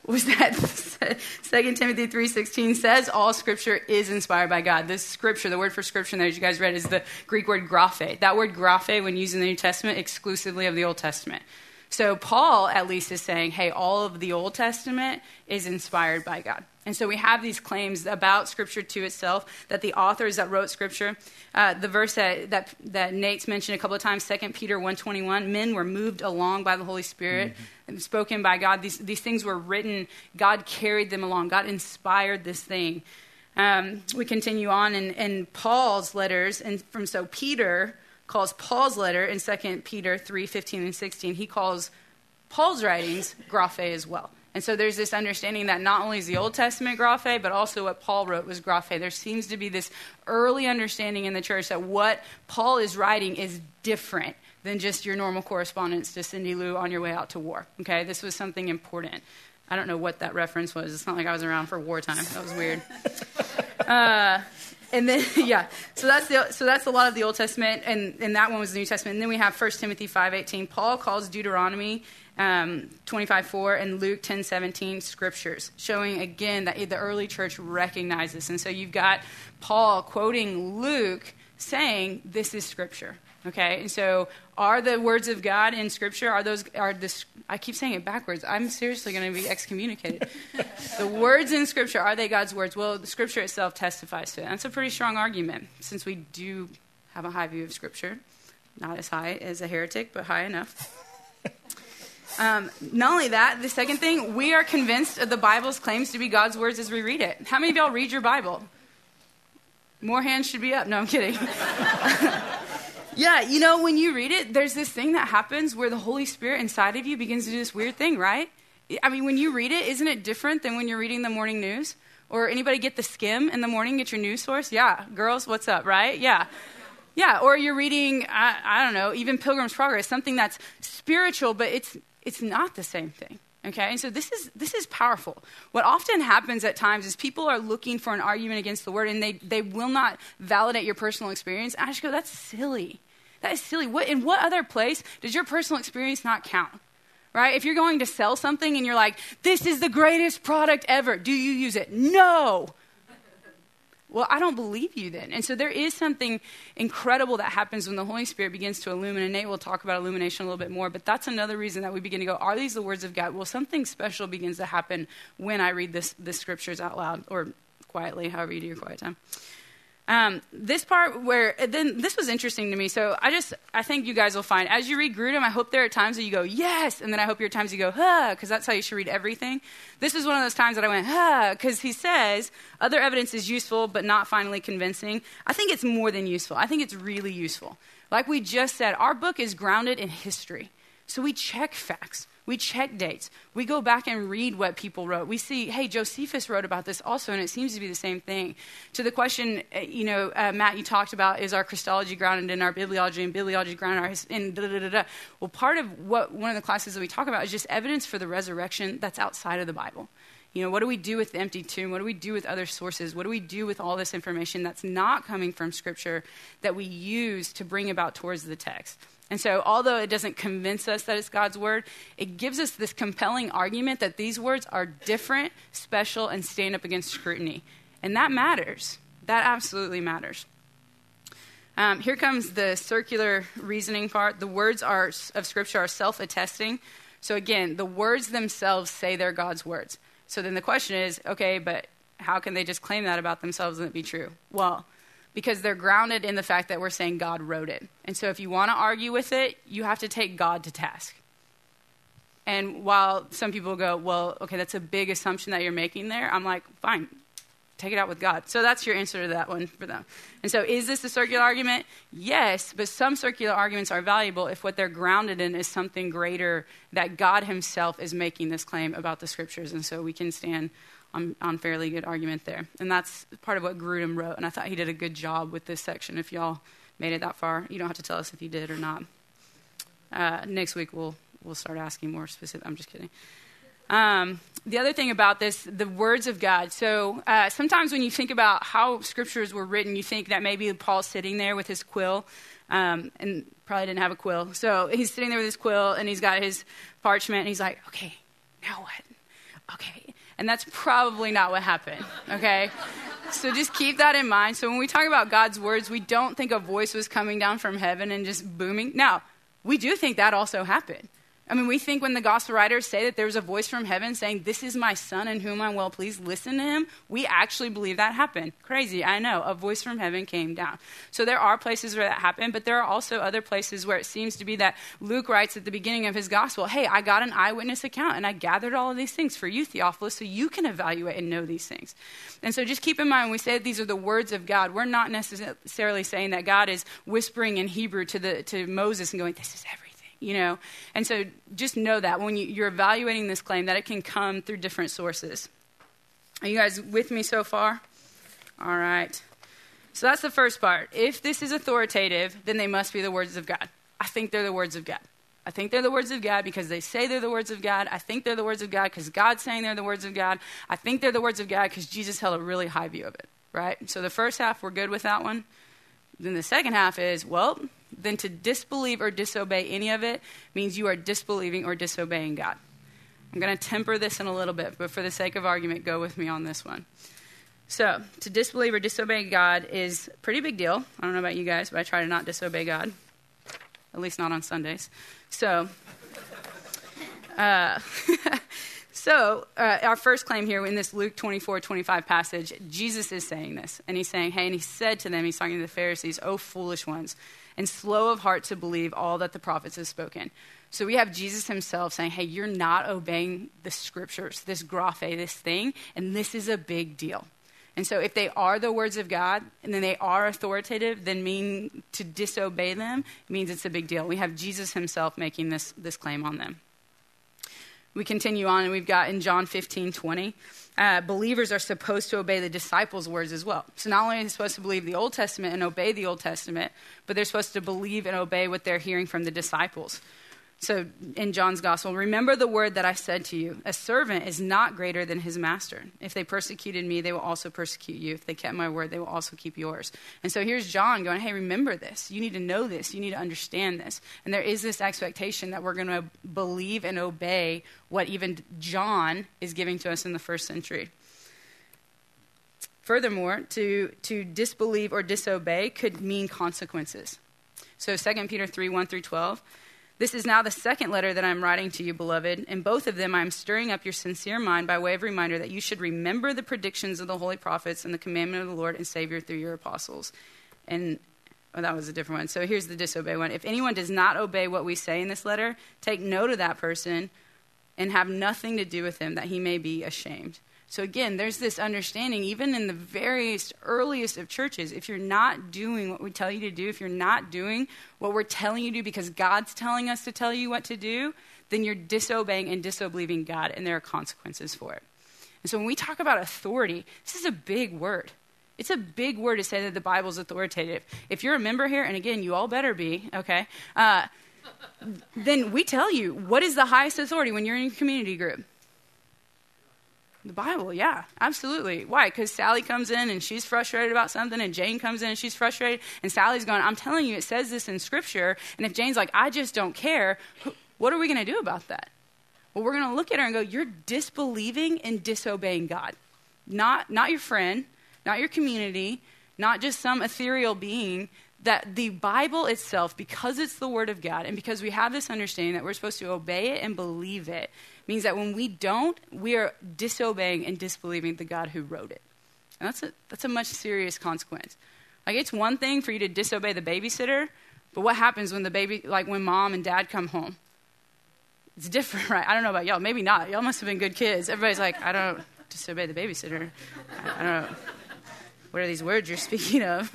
was that 2 Timothy 3.16 says all scripture is inspired by God. This scripture, the word for scripture that you guys read is the Greek word graphe. That word graphe, when used in the New Testament, exclusively of the Old Testament. So Paul, at least, is saying, hey, all of the Old Testament is inspired by God. And so we have these claims about Scripture to itself that the authors that wrote Scripture, uh, the verse that, that, that, Nate's mentioned a couple of times, 2 Peter 1.21, men were moved along by the Holy Spirit mm-hmm. and spoken by God. These, these things were written. God carried them along. God inspired this thing. Um, we continue on in, in Paul's letters, and from so Peter calls Paul's letter in 2 Peter 3 15 and 16, he calls Paul's writings graphe as well. And so there's this understanding that not only is the Old Testament graphe, but also what Paul wrote was graphe. There seems to be this early understanding in the church that what Paul is writing is different than just your normal correspondence to Cindy Lou on your way out to war. Okay, this was something important. I don't know what that reference was. It's not like I was around for wartime. That was weird. Uh, and then yeah, so that's the, so that's a lot of the Old Testament, and, and that one was the New Testament. And then we have 1 Timothy five eighteen. Paul calls Deuteronomy um, 25 4 and Luke 10 17 scriptures, showing again that the early church recognized this. And so you've got Paul quoting Luke saying, This is scripture. Okay, and so are the words of God in Scripture? Are those are this? I keep saying it backwards. I'm seriously going to be excommunicated. the words in Scripture are they God's words? Well, the Scripture itself testifies to it. That's a pretty strong argument, since we do have a high view of Scripture, not as high as a heretic, but high enough. Um, not only that, the second thing, we are convinced of the Bible's claims to be God's words as we read it. How many of y'all read your Bible? More hands should be up. No, I'm kidding. yeah, you know, when you read it, there's this thing that happens where the Holy Spirit inside of you begins to do this weird thing, right? I mean, when you read it, isn't it different than when you're reading the morning news? Or anybody get the skim in the morning, get your news source? Yeah, girls, what's up, right? Yeah. Yeah, or you're reading, I, I don't know, even Pilgrim's Progress, something that's spiritual, but it's, it's not the same thing. Okay, and so this is this is powerful. What often happens at times is people are looking for an argument against the word, and they they will not validate your personal experience. I just go, that's silly. That is silly. What in what other place does your personal experience not count? Right? If you're going to sell something and you're like, this is the greatest product ever, do you use it? No. Well, I don't believe you then. And so there is something incredible that happens when the Holy Spirit begins to illuminate. Will talk about illumination a little bit more, but that's another reason that we begin to go, are these the words of God? Well, something special begins to happen when I read this, the scriptures out loud or quietly, however you do your quiet time. Um, this part where then this was interesting to me. So I just I think you guys will find as you read Grudem, I hope there are times that you go yes, and then I hope are times you go huh, because that's how you should read everything. This is one of those times that I went huh, because he says other evidence is useful but not finally convincing. I think it's more than useful. I think it's really useful. Like we just said, our book is grounded in history, so we check facts. We check dates. We go back and read what people wrote. We see, hey, Josephus wrote about this also, and it seems to be the same thing. To the question, uh, you know, uh, Matt, you talked about, is our Christology grounded in our bibliology and bibliology grounded in da, da, da, da. Well, part of what one of the classes that we talk about is just evidence for the resurrection that's outside of the Bible. You know, what do we do with the empty tomb? What do we do with other sources? What do we do with all this information that's not coming from Scripture that we use to bring about towards the text? And so, although it doesn't convince us that it's God's word, it gives us this compelling argument that these words are different, special, and stand up against scrutiny. And that matters. That absolutely matters. Um, here comes the circular reasoning part. The words are, of Scripture are self attesting. So, again, the words themselves say they're God's words. So then the question is okay, but how can they just claim that about themselves and it be true? Well, because they're grounded in the fact that we're saying God wrote it. And so if you want to argue with it, you have to take God to task. And while some people go, well, okay, that's a big assumption that you're making there, I'm like, fine, take it out with God. So that's your answer to that one for them. And so is this a circular argument? Yes, but some circular arguments are valuable if what they're grounded in is something greater that God Himself is making this claim about the scriptures. And so we can stand on, on fairly good argument there. And that's part of what Grudem wrote. And I thought he did a good job with this section. If y'all made it that far, you don't have to tell us if you did or not. Uh, next week we'll we'll start asking more specific. I'm just kidding. Um, the other thing about this, the words of God. So uh, sometimes when you think about how scriptures were written, you think that maybe Paul's sitting there with his quill, um, and probably didn't have a quill. So he's sitting there with his quill, and he's got his parchment, and he's like, "Okay, now what? Okay, and that's probably not what happened, okay? so just keep that in mind. So when we talk about God's words, we don't think a voice was coming down from heaven and just booming. Now, we do think that also happened. I mean, we think when the gospel writers say that there's a voice from heaven saying, This is my son in whom I'm well pleased, listen to him. We actually believe that happened. Crazy, I know. A voice from heaven came down. So there are places where that happened, but there are also other places where it seems to be that Luke writes at the beginning of his gospel, Hey, I got an eyewitness account and I gathered all of these things for you, Theophilus, so you can evaluate and know these things. And so just keep in mind when we say that these are the words of God, we're not necessarily saying that God is whispering in Hebrew to, the, to Moses and going, This is everything you know and so just know that when you, are evaluating this claim that it can come through different sources are you guys with me so far all right so that's the first part if this is authoritative then they must be the words of god i think they're the words of god I think they're the words of God because they say they're the words of God. I think they're the words of God because God's saying they're the words of God. I think they're the words of God because Jesus held a really high view of it, right? So the first half, we're good with that one. Then the second half is, well, then to disbelieve or disobey any of it means you are disbelieving or disobeying God. I'm going to temper this in a little bit, but for the sake of argument, go with me on this one. So, to disbelieve or disobey God is a pretty big deal. I don't know about you guys, but I try to not disobey God, at least not on Sundays. So, uh, so uh, our first claim here in this Luke 24 25 passage, Jesus is saying this. And he's saying, Hey, and he said to them, he's talking to the Pharisees, Oh, foolish ones, and slow of heart to believe all that the prophets have spoken. So we have Jesus himself saying, Hey, you're not obeying the scriptures, this graphe, this thing, and this is a big deal. And so if they are the words of God and then they are authoritative, then mean to disobey them means it's a big deal. We have Jesus himself making this, this claim on them. We continue on, and we've got in John 15, 20, uh, believers are supposed to obey the disciples' words as well. So not only are they supposed to believe the Old Testament and obey the Old Testament, but they're supposed to believe and obey what they're hearing from the disciples. So in John's gospel, remember the word that I said to you a servant is not greater than his master. If they persecuted me, they will also persecute you. If they kept my word, they will also keep yours. And so here's John going, hey, remember this. You need to know this. You need to understand this. And there is this expectation that we're going to believe and obey what even John is giving to us in the first century. Furthermore, to, to disbelieve or disobey could mean consequences. So 2 Peter 3 1 through 12 this is now the second letter that I'm writing to you, beloved. In both of them, I am stirring up your sincere mind by way of reminder that you should remember the predictions of the holy prophets and the commandment of the Lord and Savior through your apostles. And oh, that was a different one. So here's the disobey one. If anyone does not obey what we say in this letter, take note of that person and have nothing to do with him, that he may be ashamed. So again, there's this understanding, even in the very earliest of churches, if you're not doing what we tell you to do, if you're not doing what we're telling you to do because God's telling us to tell you what to do, then you're disobeying and disobeying God, and there are consequences for it. And so when we talk about authority, this is a big word. It's a big word to say that the Bible's authoritative. If you're a member here, and again, you all better be, okay, uh, then we tell you what is the highest authority when you're in a community group. The Bible, yeah, absolutely. Why? Because Sally comes in and she's frustrated about something, and Jane comes in and she's frustrated, and Sally's going, I'm telling you, it says this in Scripture. And if Jane's like, I just don't care, what are we going to do about that? Well, we're going to look at her and go, You're disbelieving and disobeying God. Not, not your friend, not your community, not just some ethereal being. That the Bible itself, because it's the Word of God, and because we have this understanding that we're supposed to obey it and believe it, means that when we don't, we are disobeying and disbelieving the God who wrote it. And that's a, that's a much serious consequence. Like, it's one thing for you to disobey the babysitter, but what happens when the baby, like when mom and dad come home? It's different, right? I don't know about y'all. Maybe not. Y'all must have been good kids. Everybody's like, I don't disobey the babysitter. I, I don't know. What are these words you're speaking of?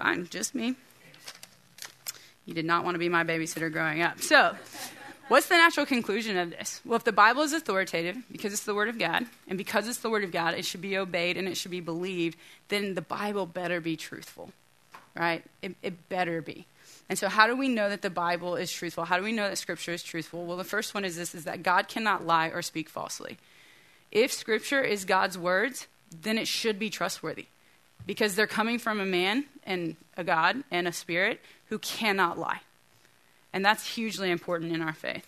Fine, just me. You did not want to be my babysitter growing up. So, What's the natural conclusion of this? Well, if the Bible is authoritative because it's the Word of God, and because it's the Word of God, it should be obeyed and it should be believed, then the Bible better be truthful, right? It, it better be. And so, how do we know that the Bible is truthful? How do we know that Scripture is truthful? Well, the first one is this: is that God cannot lie or speak falsely. If Scripture is God's words, then it should be trustworthy, because they're coming from a man and a God and a Spirit who cannot lie. And that's hugely important in our faith.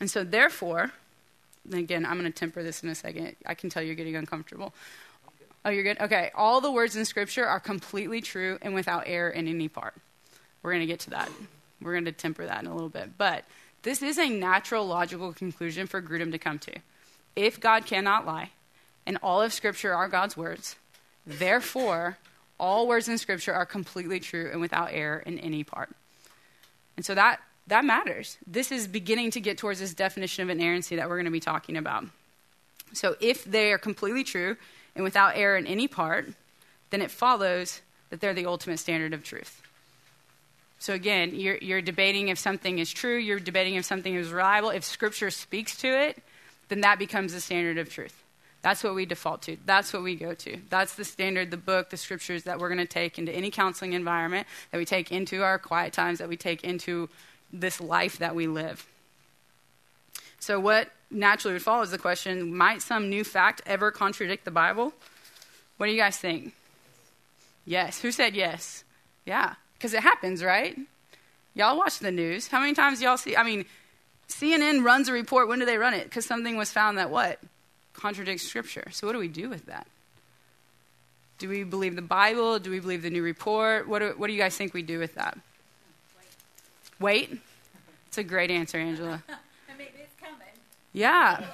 And so, therefore, and again, I'm going to temper this in a second. I can tell you're getting uncomfortable. Oh, you're good? Okay. All the words in Scripture are completely true and without error in any part. We're going to get to that. We're going to temper that in a little bit. But this is a natural, logical conclusion for Grudem to come to. If God cannot lie, and all of Scripture are God's words, therefore, all words in Scripture are completely true and without error in any part. And so that, that matters. This is beginning to get towards this definition of inerrancy that we're going to be talking about. So if they are completely true and without error in any part, then it follows that they're the ultimate standard of truth. So again, you're, you're debating if something is true, you're debating if something is reliable. If Scripture speaks to it, then that becomes the standard of truth. That's what we default to. That's what we go to. That's the standard, the book, the scriptures that we're going to take into any counseling environment, that we take into our quiet times, that we take into this life that we live. So, what naturally would follow is the question might some new fact ever contradict the Bible? What do you guys think? Yes. Who said yes? Yeah. Because it happens, right? Y'all watch the news. How many times y'all see? I mean, CNN runs a report. When do they run it? Because something was found that what? Contradicts Scripture. So what do we do with that? Do we believe the Bible? Do we believe the new report? What do, what do you guys think we do with that? Wait. It's a great answer, Angela. Mean, it's coming. Yeah. It'll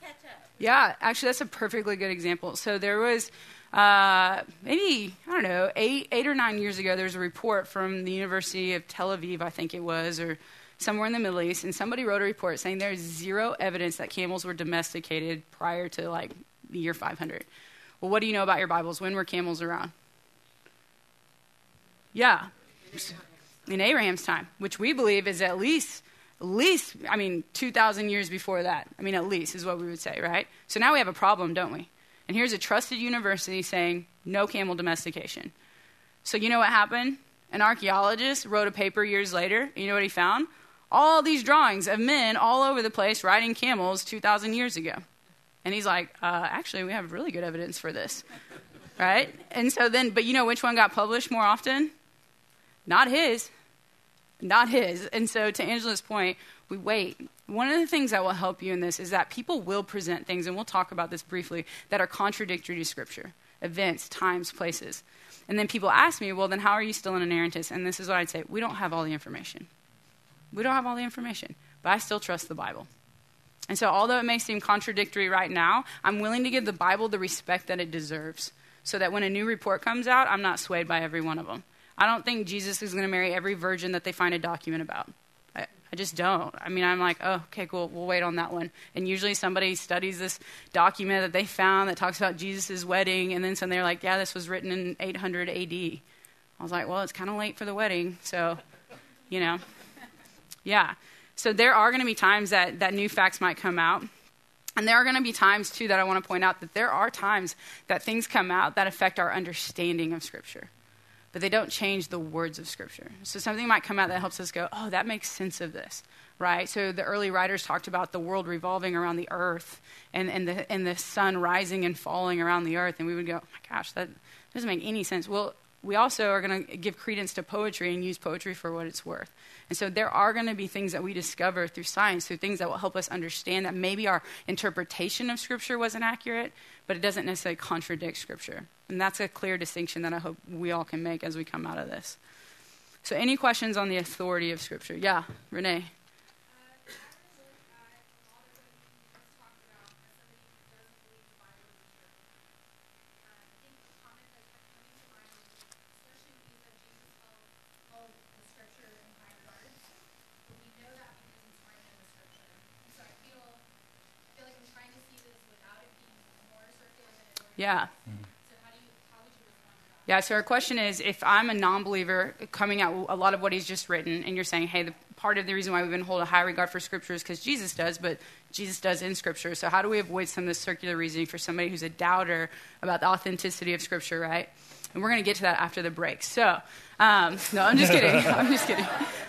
catch up. Yeah, actually, that's a perfectly good example. So there was uh, maybe I don't know eight eight or nine years ago. There was a report from the University of Tel Aviv, I think it was, or somewhere in the Middle East, and somebody wrote a report saying there's zero evidence that camels were domesticated prior to like the year 500. Well, what do you know about your Bibles? When were camels around? Yeah, in Abraham's time, which we believe is at least at least, I mean, 2,000 years before that. I mean, at least is what we would say, right? So now we have a problem, don't we? And here's a trusted university saying no camel domestication. So you know what happened? An archaeologist wrote a paper years later. You know what he found? All these drawings of men all over the place riding camels 2,000 years ago. And he's like, uh, actually, we have really good evidence for this. right? And so then, but you know which one got published more often? Not his not his. And so, to Angela's point, we wait. One of the things that will help you in this is that people will present things, and we'll talk about this briefly, that are contradictory to Scripture events, times, places. And then people ask me, well, then how are you still an inerrantist? And this is what I'd say we don't have all the information. We don't have all the information, but I still trust the Bible. And so, although it may seem contradictory right now, I'm willing to give the Bible the respect that it deserves so that when a new report comes out, I'm not swayed by every one of them. I don't think Jesus is going to marry every virgin that they find a document about. I, I just don't. I mean, I'm like, oh, okay, cool, we'll wait on that one. And usually somebody studies this document that they found that talks about Jesus' wedding, and then suddenly they're like, yeah, this was written in 800 AD. I was like, well, it's kind of late for the wedding, so, you know. Yeah. So there are going to be times that, that new facts might come out. And there are going to be times, too, that I want to point out that there are times that things come out that affect our understanding of Scripture but they don't change the words of Scripture. So something might come out that helps us go, oh, that makes sense of this, right? So the early writers talked about the world revolving around the earth and, and, the, and the sun rising and falling around the earth, and we would go, oh my gosh, that doesn't make any sense. Well, we also are going to give credence to poetry and use poetry for what it's worth. And so there are going to be things that we discover through science, through things that will help us understand that maybe our interpretation of Scripture wasn't accurate, but it doesn't necessarily contradict Scripture. And that's a clear distinction that I hope we all can make as we come out of this. So, any questions on the authority of Scripture? Yeah, Renee. Yeah. Yeah, so our question is if I'm a non believer coming out a lot of what he's just written, and you're saying, hey, the part of the reason why we've been hold a high regard for Scripture is because Jesus does, but Jesus does in Scripture. So, how do we avoid some of this circular reasoning for somebody who's a doubter about the authenticity of Scripture, right? And we're going to get to that after the break. So, um, no, I'm just kidding. I'm just kidding.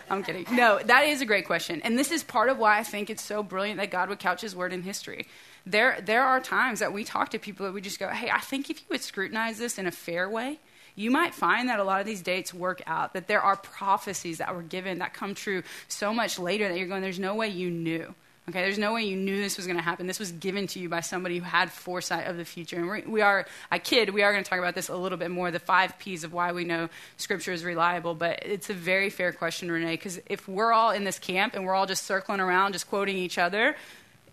I'm kidding. No, that is a great question. And this is part of why I think it's so brilliant that God would couch his word in history there, there are times that we talk to people that we just go, hey, I think if you would scrutinize this in a fair way, you might find that a lot of these dates work out, that there are prophecies that were given that come true so much later that you're going, there's no way you knew. Okay, there's no way you knew this was going to happen. This was given to you by somebody who had foresight of the future. And we're, we are, I kid, we are going to talk about this a little bit more the five P's of why we know Scripture is reliable. But it's a very fair question, Renee, because if we're all in this camp and we're all just circling around, just quoting each other,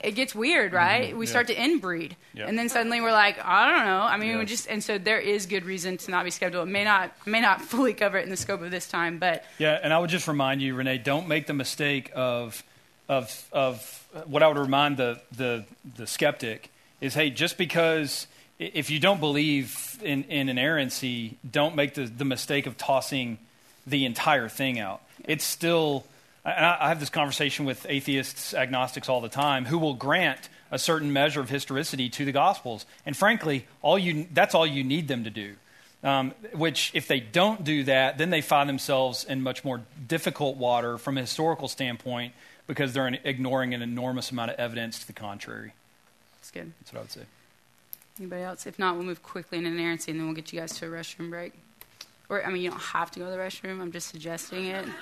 it gets weird, right? Mm-hmm. We yeah. start to inbreed, and then suddenly we're like, I don't know. I mean, we just and so there is good reason to not be skeptical. It may not may not fully cover it in the scope of this time, but yeah. And I would just remind you, Renee, don't make the mistake of of of what I would remind the the the skeptic is, hey, just because if you don't believe in, in inerrancy, don't make the, the mistake of tossing the entire thing out. It's still I have this conversation with atheists, agnostics all the time, who will grant a certain measure of historicity to the Gospels. And frankly, all you, that's all you need them to do. Um, which, if they don't do that, then they find themselves in much more difficult water from a historical standpoint because they're ignoring an enormous amount of evidence to the contrary. That's good. That's what I would say. Anybody else? If not, we'll move quickly into inerrancy and then we'll get you guys to a restroom break. Or, I mean, you don't have to go to the restroom. I'm just suggesting it.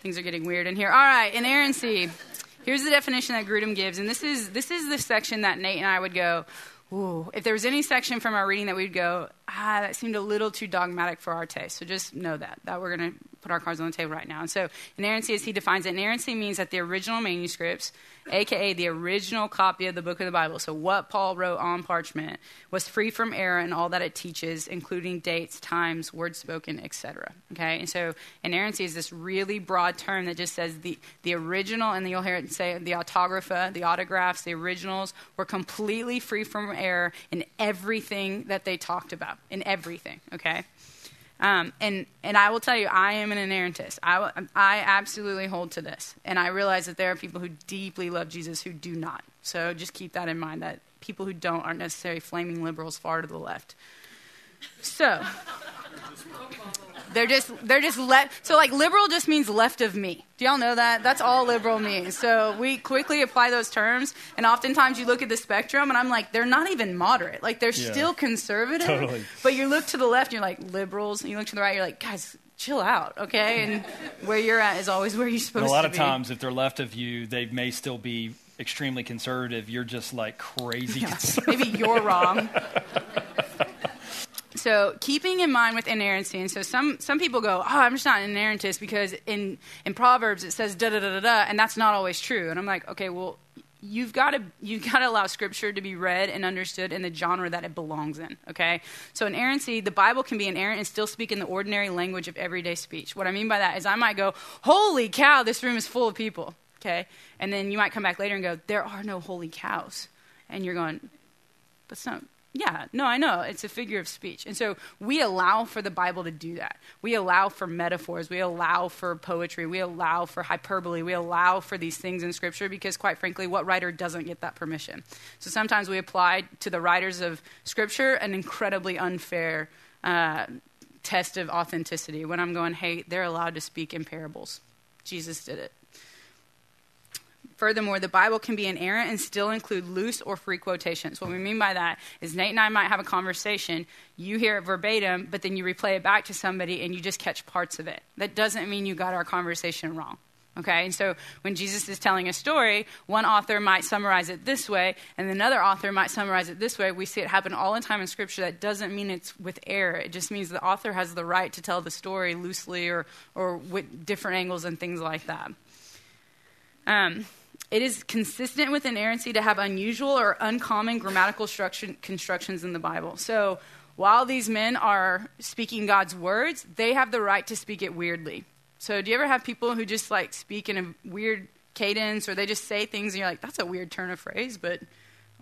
Things are getting weird in here. All right, inerrancy. Here's the definition that Grudem gives, and this is this is the section that Nate and I would go. Ooh, if there was any section from our reading that we'd go, ah, that seemed a little too dogmatic for our taste. So just know that that we're going to put our cards on the table right now. And so, inerrancy, as he defines it, inerrancy means that the original manuscripts, aka the original copy of the book of the Bible, so what Paul wrote on parchment, was free from error in all that it teaches, including dates, times, words spoken, etc. Okay, and so inerrancy is this really broad term that just says the the original, and you'll hear it say the autographa, the autographs, the originals were completely free from error in everything that they talked about, in everything. Okay. Um, and, and I will tell you, I am an inerrantist. I, I absolutely hold to this. And I realize that there are people who deeply love Jesus who do not. So just keep that in mind that people who don't aren't necessarily flaming liberals far to the left. So. They're just they're just left. So like liberal just means left of me. Do y'all know that? That's all liberal means. So we quickly apply those terms, and oftentimes you look at the spectrum, and I'm like, they're not even moderate. Like they're Yeah. still conservative. Totally. But you look to the left, you're like liberals, and you look to the right, you're like, guys, chill out, okay? And where you're at is always where you're supposed to a lot of times, if they're left of you, they may still be extremely conservative. You're just like crazy Yeah. Maybe you're wrong. So keeping in mind with inerrancy, and so some, some people go, oh, I'm just not an inerrantist because in, in Proverbs it says da da da da da, and that's not always true. And I'm like, okay, well, you've got to you've got to allow Scripture to be read and understood in the genre that it belongs in. Okay, so inerrancy, the Bible can be inerrant and still speak in the ordinary language of everyday speech. What I mean by that is, I might go, holy cow, this room is full of people. Okay, and then you might come back later and go, there are no holy cows, and you're going, that's not yeah no i know. It's a figure of speech. And so we allow for the bible to do that. We allow for metaphors. We allow for poetry. We allow for hyperbole. We allow for these things in scripture because quite frankly what writer doesn't get that permission? So sometimes we apply to the writers of scripture an incredibly unfair uh, test of authenticity when i'm going hey they're allowed to speak in parables. Jesus did it Furthermore, the Bible can be inerrant and still include loose or free quotations. What we mean by that is Nate and I might have a conversation, you hear it verbatim, but then you replay it back to somebody and you just catch parts of it. That doesn't mean you got our conversation wrong. Okay, and so when Jesus is telling a story, one author might summarize it this way, and another author might summarize it this way. We see it happen all the time in Scripture. That doesn't mean it's with error. It just means the author has the right to tell the story loosely or, or with different angles and things like that. Um, it is consistent with inerrancy to have unusual or uncommon grammatical constructions in the Bible. So while these men are speaking God's words, they have the right to speak it weirdly. So do you ever have people who just like speak in a weird cadence or they just say things and you're like, that's a weird turn of phrase, but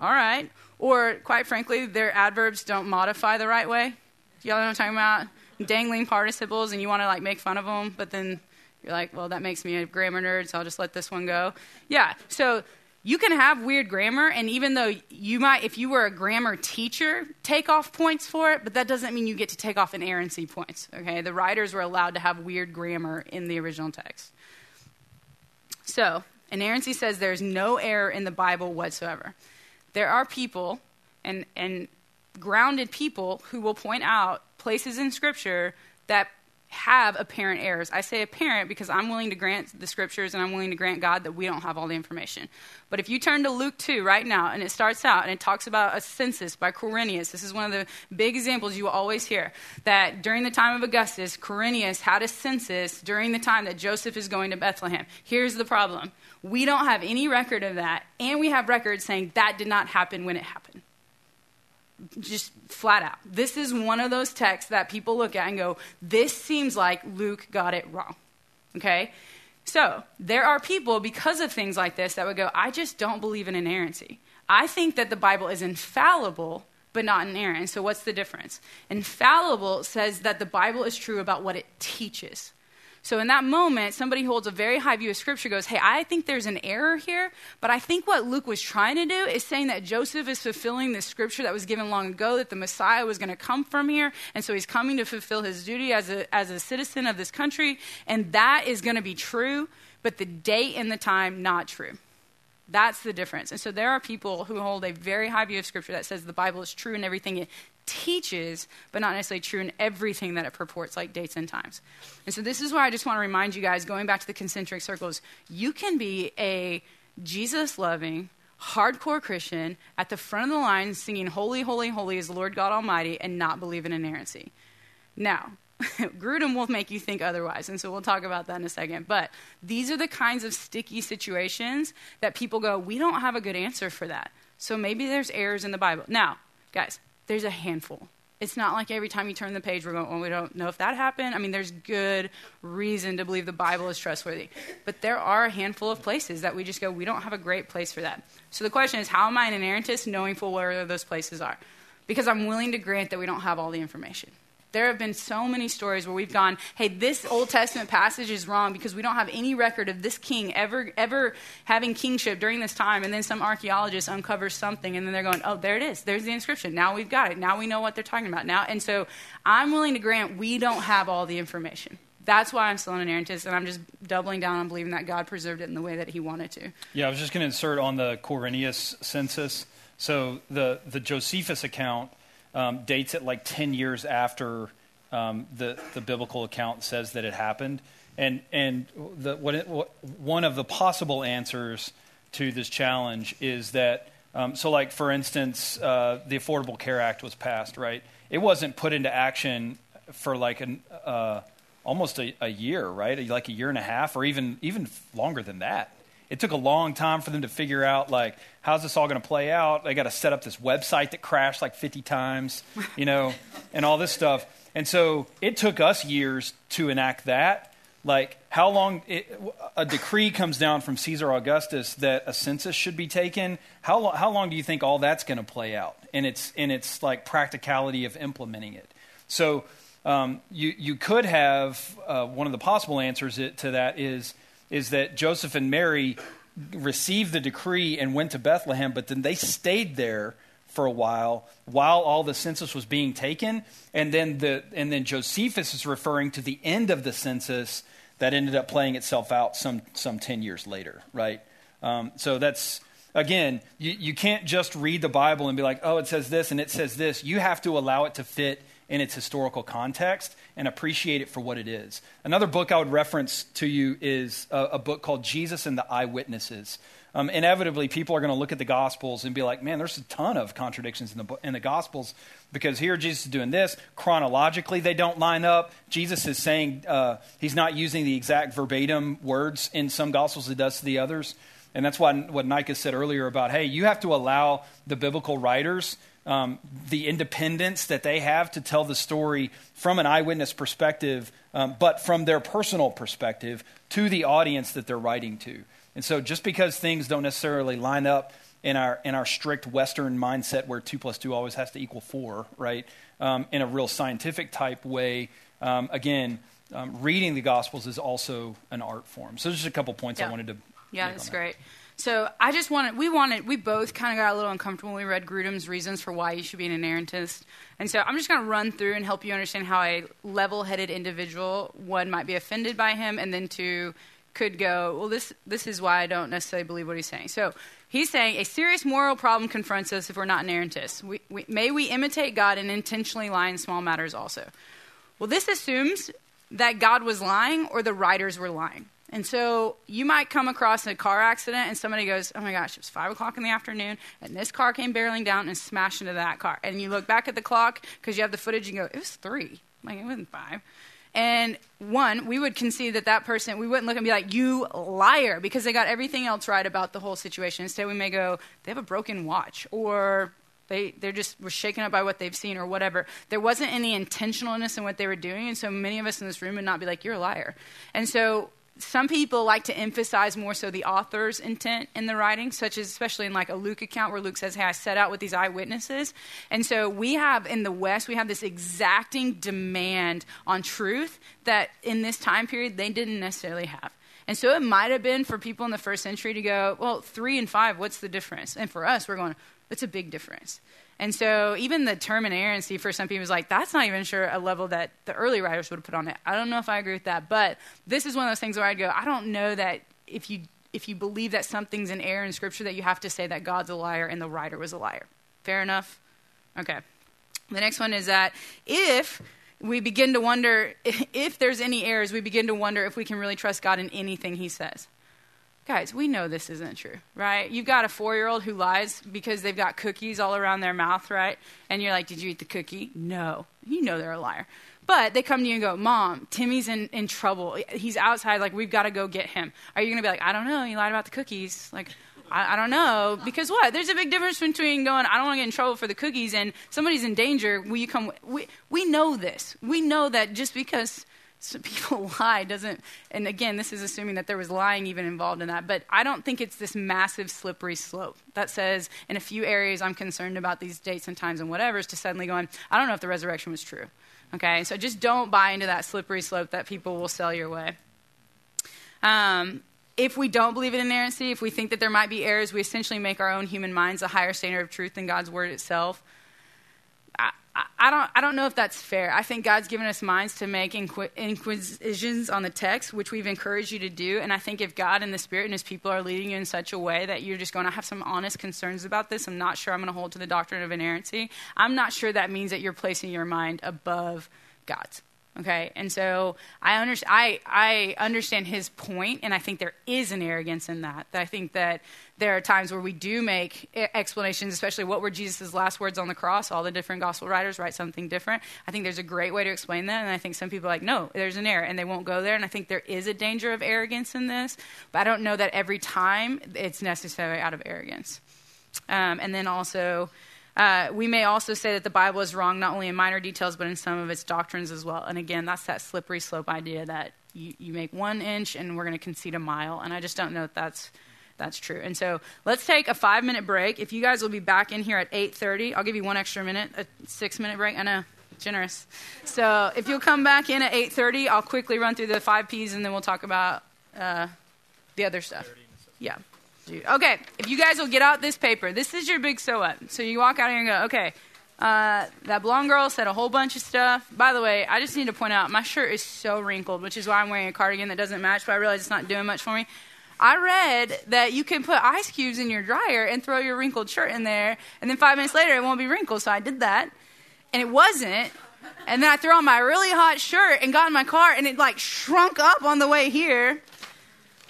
all right. Or quite frankly, their adverbs don't modify the right way. Y'all know what I'm talking about? Dangling participles and you want to like make fun of them, but then you're like, well, that makes me a grammar nerd, so I'll just let this one go. Yeah, so you can have weird grammar, and even though you might, if you were a grammar teacher, take off points for it, but that doesn't mean you get to take off inerrancy points. Okay, the writers were allowed to have weird grammar in the original text. So, inerrancy says there's no error in the Bible whatsoever. There are people, and, and grounded people, who will point out places in Scripture that have apparent errors. I say apparent because I'm willing to grant the scriptures and I'm willing to grant God that we don't have all the information. But if you turn to Luke 2 right now and it starts out and it talks about a census by Quirinius, this is one of the big examples you always hear that during the time of Augustus, Quirinius had a census during the time that Joseph is going to Bethlehem. Here's the problem we don't have any record of that, and we have records saying that did not happen when it happened just flat out. This is one of those texts that people look at and go, this seems like Luke got it wrong. Okay? So, there are people, because of things like this, that would go, I just don't believe in inerrancy. I think that the Bible is infallible, but not inerrant. So, what's the difference? Infallible says that the Bible is true about what it teaches. So, in that moment, somebody holds a very high view of Scripture, goes, Hey, I think there's an error here, but I think what Luke was trying to do is saying that Joseph is fulfilling the Scripture that was given long ago, that the Messiah was going to come from here, and so he's coming to fulfill his duty as a, as a citizen of this country, and that is going to be true, but the date and the time, not true. That's the difference. And so there are people who hold a very high view of Scripture that says the Bible is true and everything it teaches, but not necessarily true in everything that it purports, like dates and times. And so this is why I just want to remind you guys, going back to the concentric circles, you can be a Jesus loving, hardcore Christian at the front of the line singing, Holy, Holy, Holy is the Lord God Almighty, and not believe in inerrancy. Now, Grudem will make you think otherwise, and so we'll talk about that in a second. But these are the kinds of sticky situations that people go, we don't have a good answer for that. So maybe there's errors in the Bible. Now, guys, there's a handful. It's not like every time you turn the page, we're going, well, we don't know if that happened. I mean, there's good reason to believe the Bible is trustworthy. But there are a handful of places that we just go, we don't have a great place for that. So the question is, how am I an inerrantist knowing full where those places are? Because I'm willing to grant that we don't have all the information. There have been so many stories where we've gone, hey, this Old Testament passage is wrong because we don't have any record of this king ever ever having kingship during this time. And then some archaeologist uncovers something, and then they're going, oh, there it is. There's the inscription. Now we've got it. Now we know what they're talking about. Now, and so I'm willing to grant we don't have all the information. That's why I'm still an inerrantist, and I'm just doubling down on believing that God preserved it in the way that He wanted to. Yeah, I was just going to insert on the Quirinius census. So the the Josephus account um, dates it like 10 years after um, the, the biblical account says that it happened. And, and the, what it, what, one of the possible answers to this challenge is that, um, so like for instance, uh, the Affordable Care Act was passed, right? It wasn't put into action for like an, uh, almost a, a year, right? Like a year and a half, or even even longer than that it took a long time for them to figure out like how's this all going to play out? They got to set up this website that crashed like 50 times you know and all this stuff. And so it took us years to enact that. Like how long it, a decree comes down from caesar augustus that a census should be taken how, lo- how long do you think all that's going to play out? And its in its like practicality of implementing it. So um, you, you could have uh, one of the possible answers to that is is that Joseph and Mary received the decree and went to Bethlehem, but then they stayed there for a while while all the census was being taken, and then the and then Josephus is referring to the end of the census that ended up playing itself out some some ten years later, right? Um, so that's again, you, you can't just read the Bible and be like, oh, it says this and it says this. You have to allow it to fit in its historical context and appreciate it for what it is. Another book I would reference to you is a, a book called Jesus and the Eyewitnesses. Um, inevitably, people are going to look at the Gospels and be like, man, there's a ton of contradictions in the, in the Gospels because here Jesus is doing this. Chronologically, they don't line up. Jesus is saying uh, he's not using the exact verbatim words in some Gospels he does to the others. And that's why, what Nika said earlier about, hey, you have to allow the biblical writers um, the independence that they have to tell the story from an eyewitness perspective, um, but from their personal perspective to the audience that they're writing to. And so just because things don't necessarily line up in our, in our strict Western mindset where two plus two always has to equal four, right, um, in a real scientific type way, um, again, um, reading the Gospels is also an art form. So, just a couple points yeah. I wanted to. Yeah, that's that. great. So I just wanted, we wanted, we both kind of got a little uncomfortable when we read Grudem's reasons for why you should be an inerrantist. And so I'm just going to run through and help you understand how a level headed individual, one, might be offended by him, and then two, could go, well, this, this is why I don't necessarily believe what he's saying. So he's saying a serious moral problem confronts us if we're not inerrantists. We, we, may we imitate God and intentionally lie in small matters also? Well, this assumes that God was lying or the writers were lying. And so you might come across a car accident and somebody goes, Oh my gosh, it was five o'clock in the afternoon and this car came barreling down and smashed into that car. And you look back at the clock because you have the footage and go, It was three. Like, it wasn't five. And one, we would concede that that person, we wouldn't look and be like, You liar, because they got everything else right about the whole situation. Instead, we may go, They have a broken watch or they, they're just were shaken up by what they've seen or whatever. There wasn't any intentionalness in what they were doing, and so many of us in this room would not be like, "You're a liar." And so some people like to emphasize more so the author's intent in the writing, such as especially in like a Luke account where Luke says, Hey, I set out with these eyewitnesses. And so we have in the West, we have this exacting demand on truth that in this time period they didn't necessarily have. And so it might have been for people in the first century to go, Well, three and five, what's the difference? And for us, we're going, It's a big difference. And so even the term inerrancy for some people is like, that's not even sure a level that the early writers would have put on it. I don't know if I agree with that. But this is one of those things where I'd go, I don't know that if you if you believe that something's an error in Scripture, that you have to say that God's a liar and the writer was a liar. Fair enough? Okay. The next one is that if we begin to wonder if there's any errors, we begin to wonder if we can really trust God in anything He says. Guys, we know this isn't true, right? You've got a four year old who lies because they've got cookies all around their mouth, right? And you're like, Did you eat the cookie? No. You know they're a liar. But they come to you and go, Mom, Timmy's in, in trouble. He's outside. Like, we've got to go get him. Are you going to be like, I don't know. You lied about the cookies. Like, I, I don't know. Because what? There's a big difference between going, I don't want to get in trouble for the cookies, and somebody's in danger. Will you come? We, we know this. We know that just because people lie doesn't and again this is assuming that there was lying even involved in that but i don't think it's this massive slippery slope that says in a few areas i'm concerned about these dates and times and whatever is to suddenly going i don't know if the resurrection was true. Okay? So just don't buy into that slippery slope that people will sell your way. Um, if we don't believe in inerrancy if we think that there might be errors we essentially make our own human minds a higher standard of truth than god's word itself I, don't, I don't know if that's fair. I think God's given us minds to make inqu- inquisitions on the text, which we've encouraged you to do. And I think if God and the Spirit and His people are leading you in such a way that you're just going to have some honest concerns about this, I'm not sure I'm going to hold to the doctrine of inerrancy. I'm not sure that means that you're placing your mind above God's. Okay, and so I, under, I, I understand his point, and I think there is an arrogance in that. I think that there are times where we do make explanations, especially what were Jesus' last words on the cross. All the different gospel writers write something different. I think there's a great way to explain that, and I think some people are like, no, there's an error, and they won't go there. And I think there is a danger of arrogance in this, but I don't know that every time it's necessarily out of arrogance. Um, and then also, uh, we may also say that the Bible is wrong not only in minor details, but in some of its doctrines as well. And again, that's that slippery slope idea that you, you make one inch and we're going to concede a mile. And I just don't know if that's that's true. And so let's take a five minute break. If you guys will be back in here at 8:30, I'll give you one extra minute, a six minute break. I know, generous. So if you'll come back in at 8:30, I'll quickly run through the five P's and then we'll talk about uh, the other stuff. Yeah. Okay, if you guys will get out this paper, this is your big so what. So you walk out here and go, okay, uh, that blonde girl said a whole bunch of stuff. By the way, I just need to point out my shirt is so wrinkled, which is why I'm wearing a cardigan that doesn't match, but I realize it's not doing much for me. I read that you can put ice cubes in your dryer and throw your wrinkled shirt in there, and then five minutes later it won't be wrinkled. So I did that, and it wasn't. And then I threw on my really hot shirt and got in my car, and it like shrunk up on the way here.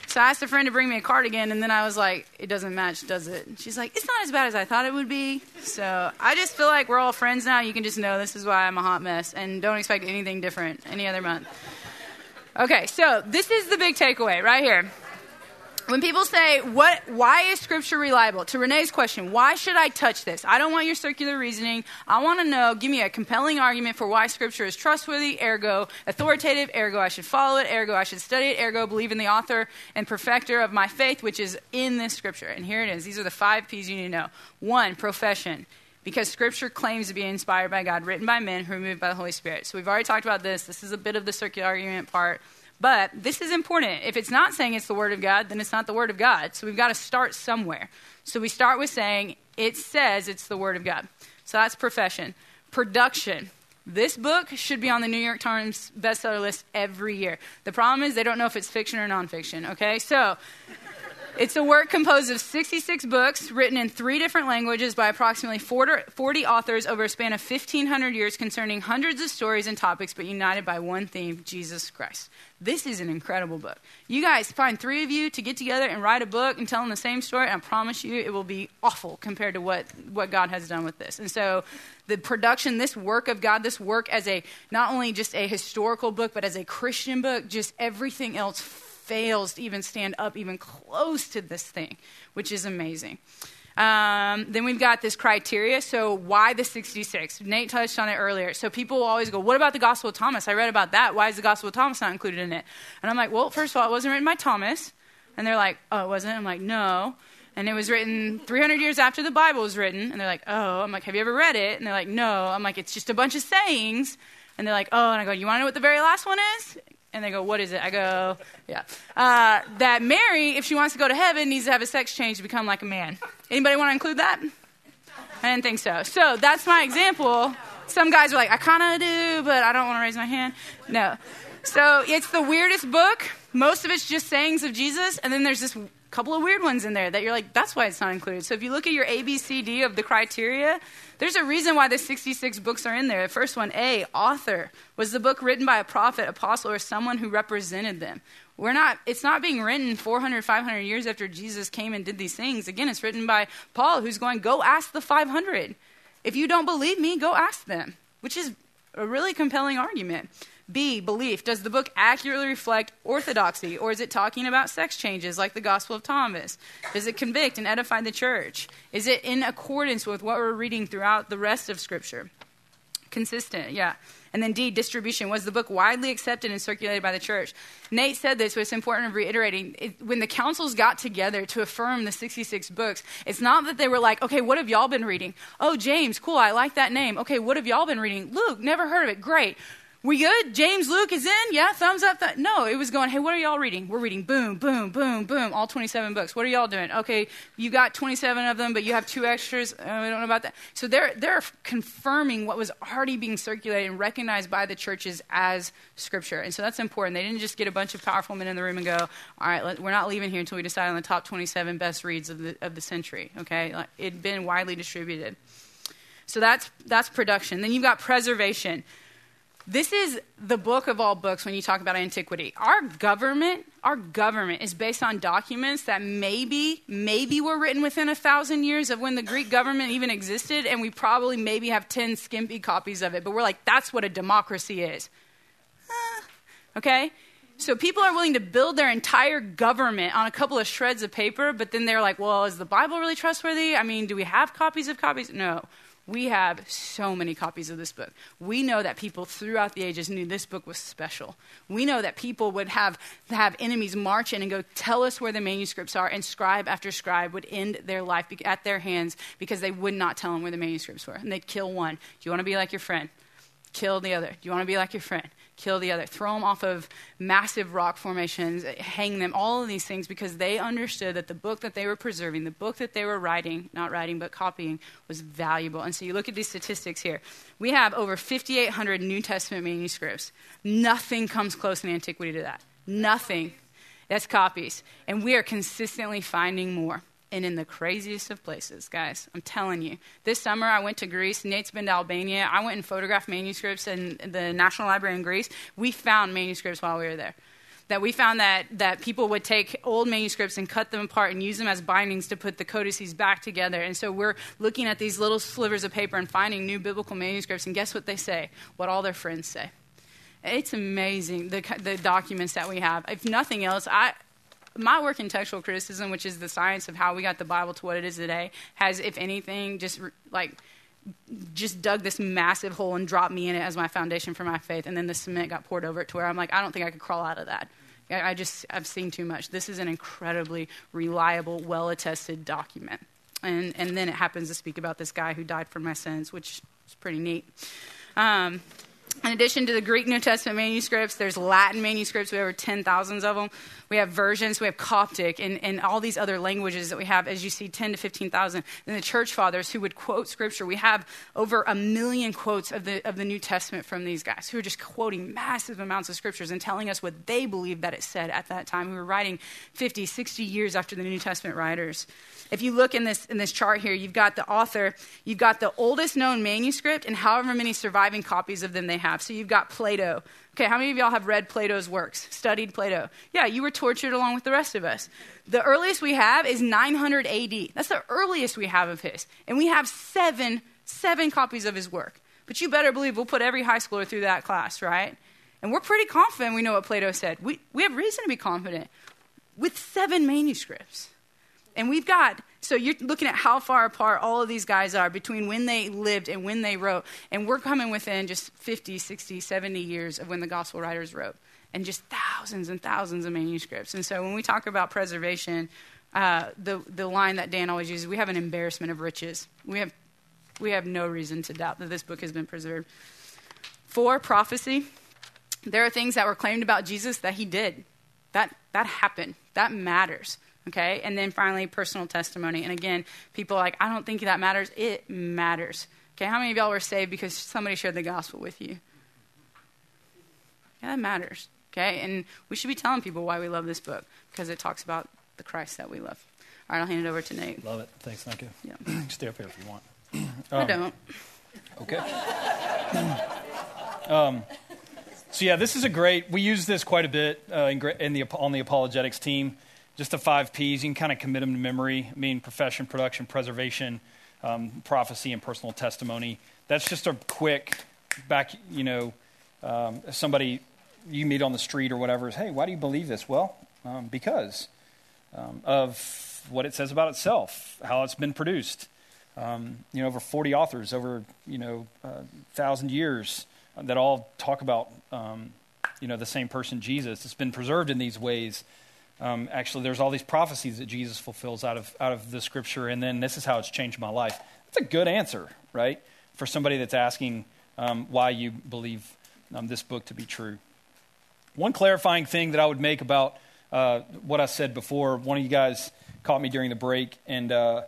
So I asked a friend to bring me a cardigan, and then I was like, it doesn't match, does it? She's like, it's not as bad as I thought it would be. So I just feel like we're all friends now. You can just know this is why I'm a hot mess, and don't expect anything different any other month. Okay, so this is the big takeaway right here. When people say, what, why is scripture reliable? To Renee's question, why should I touch this? I don't want your circular reasoning. I want to know, give me a compelling argument for why scripture is trustworthy, ergo authoritative, ergo I should follow it, ergo I should study it, ergo believe in the author and perfecter of my faith, which is in this scripture. And here it is. These are the five P's you need to know. One, profession because scripture claims to be inspired by God, written by men who are moved by the Holy Spirit. So we've already talked about this. This is a bit of the circular argument part. But this is important. If it's not saying it's the Word of God, then it's not the Word of God. So we've got to start somewhere. So we start with saying it says it's the Word of God. So that's profession. Production. This book should be on the New York Times bestseller list every year. The problem is they don't know if it's fiction or nonfiction, okay? So it's a work composed of 66 books written in three different languages by approximately 40 authors over a span of 1,500 years concerning hundreds of stories and topics, but united by one theme Jesus Christ. This is an incredible book. You guys find three of you to get together and write a book and tell them the same story, I promise you it will be awful compared to what, what God has done with this. And so the production, this work of God, this work as a not only just a historical book, but as a Christian book, just everything else fails to even stand up even close to this thing, which is amazing. Um, then we've got this criteria. So, why the 66? Nate touched on it earlier. So, people always go, What about the Gospel of Thomas? I read about that. Why is the Gospel of Thomas not included in it? And I'm like, Well, first of all, it wasn't written by Thomas. And they're like, Oh, it wasn't? I'm like, No. And it was written 300 years after the Bible was written. And they're like, Oh. I'm like, Have you ever read it? And they're like, No. I'm like, It's just a bunch of sayings. And they're like, Oh. And I go, You want to know what the very last one is? And they go, What is it? I go, Yeah. Uh, that Mary, if she wants to go to heaven, needs to have a sex change to become like a man. Anybody want to include that? I didn't think so. So that's my example. Some guys are like, I kind of do, but I don't want to raise my hand. No. So it's the weirdest book. Most of it's just sayings of Jesus, and then there's this couple of weird ones in there that you're like, that's why it's not included. So if you look at your ABCD of the criteria, there's a reason why the 66 books are in there. The first one, A, author. Was the book written by a prophet, apostle, or someone who represented them? We're not, it's not being written 400, 500 years after Jesus came and did these things. Again, it's written by Paul, who's going, go ask the 500. If you don't believe me, go ask them, which is a really compelling argument. B, belief. Does the book accurately reflect orthodoxy, or is it talking about sex changes like the Gospel of Thomas? Does it convict and edify the church? Is it in accordance with what we're reading throughout the rest of Scripture? Consistent, yeah. And then D, distribution. Was the book widely accepted and circulated by the church? Nate said this, but it's important of reiterating. It, when the councils got together to affirm the 66 books, it's not that they were like, okay, what have y'all been reading? Oh, James, cool, I like that name. Okay, what have y'all been reading? Luke, never heard of it. Great. We good? James Luke is in? Yeah, thumbs up. Th- no, it was going, hey, what are y'all reading? We're reading boom, boom, boom, boom, all 27 books. What are y'all doing? Okay, you got 27 of them, but you have two extras. Uh, I don't know about that. So they're, they're confirming what was already being circulated and recognized by the churches as scripture. And so that's important. They didn't just get a bunch of powerful men in the room and go, all right, let, we're not leaving here until we decide on the top 27 best reads of the, of the century. Okay, it'd been widely distributed. So that's, that's production. Then you've got preservation. This is the book of all books when you talk about antiquity. Our government, our government is based on documents that maybe, maybe were written within a thousand years of when the Greek government even existed, and we probably maybe have 10 skimpy copies of it, but we're like, that's what a democracy is. Uh, okay? So people are willing to build their entire government on a couple of shreds of paper, but then they're like, well, is the Bible really trustworthy? I mean, do we have copies of copies? No. We have so many copies of this book. We know that people throughout the ages knew this book was special. We know that people would have, have enemies march in and go, Tell us where the manuscripts are, and scribe after scribe would end their life at their hands because they would not tell them where the manuscripts were. And they'd kill one. Do you want to be like your friend? Kill the other. Do you want to be like your friend? Kill the other, throw them off of massive rock formations, hang them, all of these things because they understood that the book that they were preserving, the book that they were writing, not writing, but copying, was valuable. And so you look at these statistics here. We have over 5,800 New Testament manuscripts. Nothing comes close in antiquity to that. Nothing. That's copies. And we are consistently finding more and in the craziest of places, guys. I'm telling you. This summer, I went to Greece. Nate's been to Albania. I went and photographed manuscripts in the National Library in Greece. We found manuscripts while we were there. That we found that, that people would take old manuscripts and cut them apart and use them as bindings to put the codices back together. And so we're looking at these little slivers of paper and finding new biblical manuscripts. And guess what they say? What all their friends say. It's amazing the, the documents that we have. If nothing else, I, my work in textual criticism, which is the science of how we got the Bible to what it is today, has, if anything, just like just dug this massive hole and dropped me in it as my foundation for my faith. And then the cement got poured over it to where I'm like, I don't think I could crawl out of that. I just, I've seen too much. This is an incredibly reliable, well attested document. And, and then it happens to speak about this guy who died for my sins, which is pretty neat. Um, in addition to the Greek New Testament manuscripts, there's Latin manuscripts. We have over 10,000 of them. We have versions. We have Coptic and, and all these other languages that we have, as you see, 10 to 15,000. And the church fathers who would quote scripture. We have over a million quotes of the, of the New Testament from these guys who are just quoting massive amounts of scriptures and telling us what they believed that it said at that time. We were writing 50, 60 years after the New Testament writers. If you look in this, in this chart here, you've got the author, you've got the oldest known manuscript, and however many surviving copies of them they have. So you've got Plato. Okay, how many of y'all have read Plato's works, studied Plato? Yeah, you were tortured along with the rest of us. The earliest we have is 900 AD. That's the earliest we have of his. And we have seven, seven copies of his work. But you better believe we'll put every high schooler through that class, right? And we're pretty confident we know what Plato said. We, we have reason to be confident with seven manuscripts. And we've got, so you're looking at how far apart all of these guys are between when they lived and when they wrote. And we're coming within just 50, 60, 70 years of when the gospel writers wrote. And just thousands and thousands of manuscripts. And so when we talk about preservation, uh, the, the line that Dan always uses, we have an embarrassment of riches. We have, we have no reason to doubt that this book has been preserved. For prophecy, there are things that were claimed about Jesus that he did. That, that happened. That matters. Okay? And then finally, personal testimony. And again, people are like, I don't think that matters. It matters. Okay? How many of y'all were saved because somebody shared the gospel with you? Yeah, that matters. Okay? And we should be telling people why we love this book because it talks about the Christ that we love. All right, I'll hand it over to Nate. Love it. Thanks, Micah. Yeah. Stay up here if you want. I don't. Okay. um, so yeah, this is a great. We use this quite a bit uh, in, in the on the apologetics team. Just the five P's. You can kind of commit them to memory. I mean, profession, production, preservation, um, prophecy, and personal testimony. That's just a quick back. You know, um, somebody you meet on the street or whatever is, hey, why do you believe this? Well, um, because um, of what it says about itself, how it's been produced. Um, you know, over 40 authors over, you know, a uh, thousand years that all talk about, um, you know, the same person, Jesus. It's been preserved in these ways. Um, actually, there's all these prophecies that Jesus fulfills out of, out of the scripture, and then this is how it's changed my life. That's a good answer, right, for somebody that's asking um, why you believe um, this book to be true. One clarifying thing that I would make about uh, what I said before, one of you guys caught me during the break, and uh,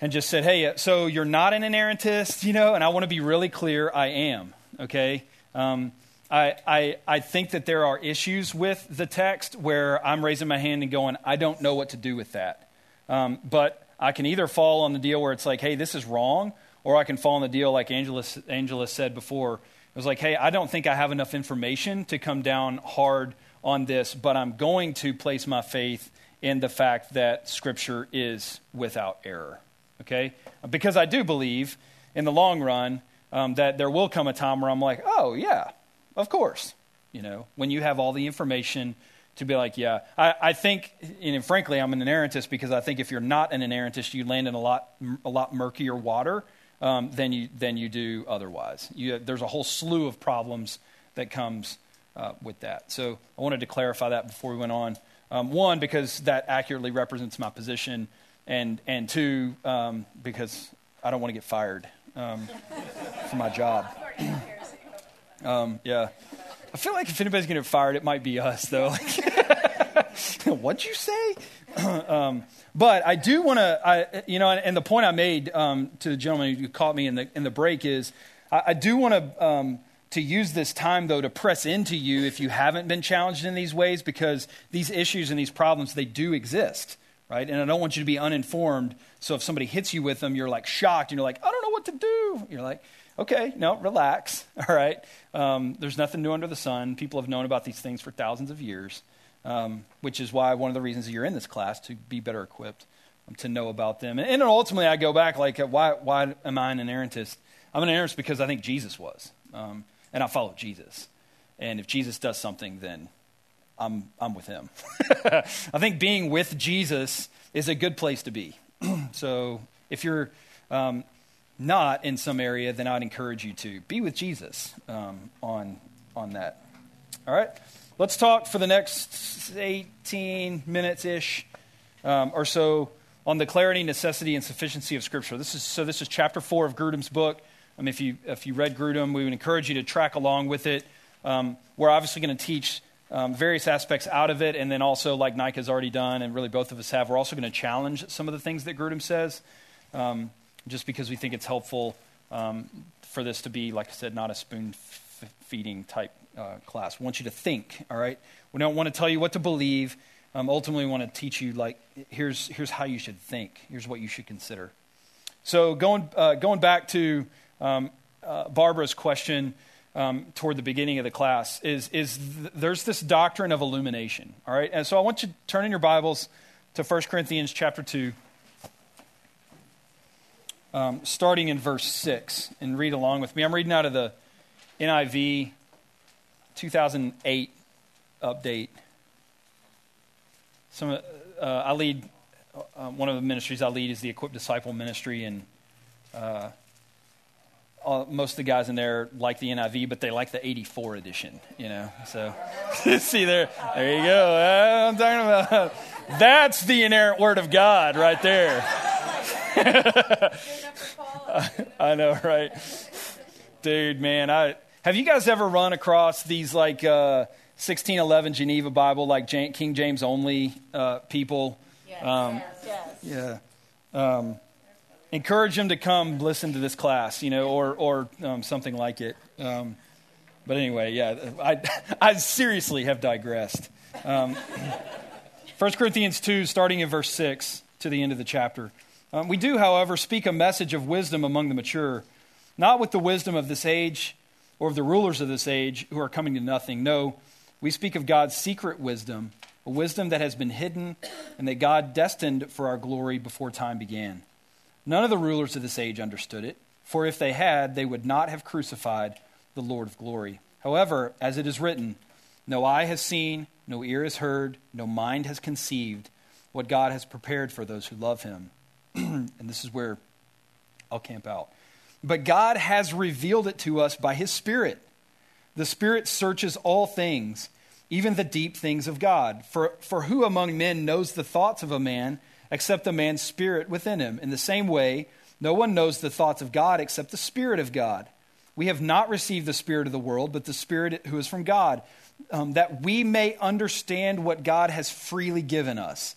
and just said, hey, so you're not an inerrantist, you know? And I want to be really clear I am, okay? Um, I, I, I think that there are issues with the text where I'm raising my hand and going, I don't know what to do with that. Um, but I can either fall on the deal where it's like, hey, this is wrong, or I can fall on the deal like Angela, Angela said before. It was like, hey, I don't think I have enough information to come down hard on this, but I'm going to place my faith in the fact that Scripture is without error okay? Because I do believe in the long run um, that there will come a time where I'm like, oh, yeah, of course. You know, when you have all the information to be like, yeah, I, I think, and frankly, I'm an inerrantist because I think if you're not an inerrantist, you land in a lot, a lot murkier water um, than, you, than you do otherwise. You, there's a whole slew of problems that comes uh, with that. So I wanted to clarify that before we went on. Um, one, because that accurately represents my position and and two um, because I don't want to get fired um, for my job. Um, yeah, I feel like if anybody's going to get fired, it might be us though. What'd you say? Um, but I do want to, you know, and, the point I made um, to the gentleman who caught me in the in the break is, I, I do want to um, to use this time though to press into you if you haven't been challenged in these ways because these issues and these problems they do exist right? And I don't want you to be uninformed. So if somebody hits you with them, you're like shocked and you're like, I don't know what to do. You're like, okay, no, relax. All right. Um, there's nothing new under the sun. People have known about these things for thousands of years, um, which is why one of the reasons you're in this class to be better equipped um, to know about them. And, and, ultimately, I go back like, uh, why, why am I an inerrantist? I'm an inerrantist because I think Jesus was, um, and I follow Jesus. And if Jesus does something, then I'm, I'm with him. I think being with Jesus is a good place to be. so if you're um, not in some area, then I'd encourage you to be with Jesus um, on, on that. All right? Let's talk for the next 18 minutes ish um, or so on the clarity, necessity, and sufficiency of Scripture. This is, so this is chapter 4 of Grudem's book. Um, if, you, if you read Grudem, we would encourage you to track along with it. Um, we're obviously going to teach um, various aspects out of it, and then also, like Nike has already done, and really both of us have, we're also going to challenge some of the things that Grudem says, um, just because we think it's helpful um, for this to be, like I said, not a spoon f- feeding type uh, class. We want you to think, all right? We don't want to tell you what to believe. Um, ultimately, we want to teach you, like, here's, here's how you should think, here's what you should consider. So, going, uh, going back to um, uh, Barbara's question, um, toward the beginning of the class is, is th- there's this doctrine of illumination. All right, and so I want you to turn in your Bibles to 1 Corinthians chapter 2, um, starting in verse 6, and read along with me. I'm reading out of the NIV 2008 update. Some, uh, I lead, uh, one of the ministries I lead is the Equipped Disciple Ministry, and uh, uh, most of the guys in there like the NIV, but they like the 84 edition, you know. So, see there, there you go. I'm talking about that's the inerrant word of God right there. I know, right? Dude, man, I have you guys ever run across these like uh, 1611 Geneva Bible, like King James only uh, people? Yes. Um, yes. Yeah. Um, encourage them to come listen to this class, you know, or, or um, something like it. Um, but anyway, yeah, I, I seriously have digressed. Um, 1 Corinthians 2, starting in verse 6 to the end of the chapter. Um, we do, however, speak a message of wisdom among the mature, not with the wisdom of this age or of the rulers of this age who are coming to nothing. No, we speak of God's secret wisdom, a wisdom that has been hidden and that God destined for our glory before time began. None of the rulers of this age understood it, for if they had, they would not have crucified the Lord of glory. However, as it is written, no eye has seen, no ear has heard, no mind has conceived what God has prepared for those who love him. and this is where I'll camp out. But God has revealed it to us by his Spirit. The Spirit searches all things, even the deep things of God. For, for who among men knows the thoughts of a man except the man's spirit within him? In the same way, no one knows the thoughts of God except the Spirit of God. We have not received the Spirit of the world, but the Spirit who is from God um, that we may understand what God has freely given us.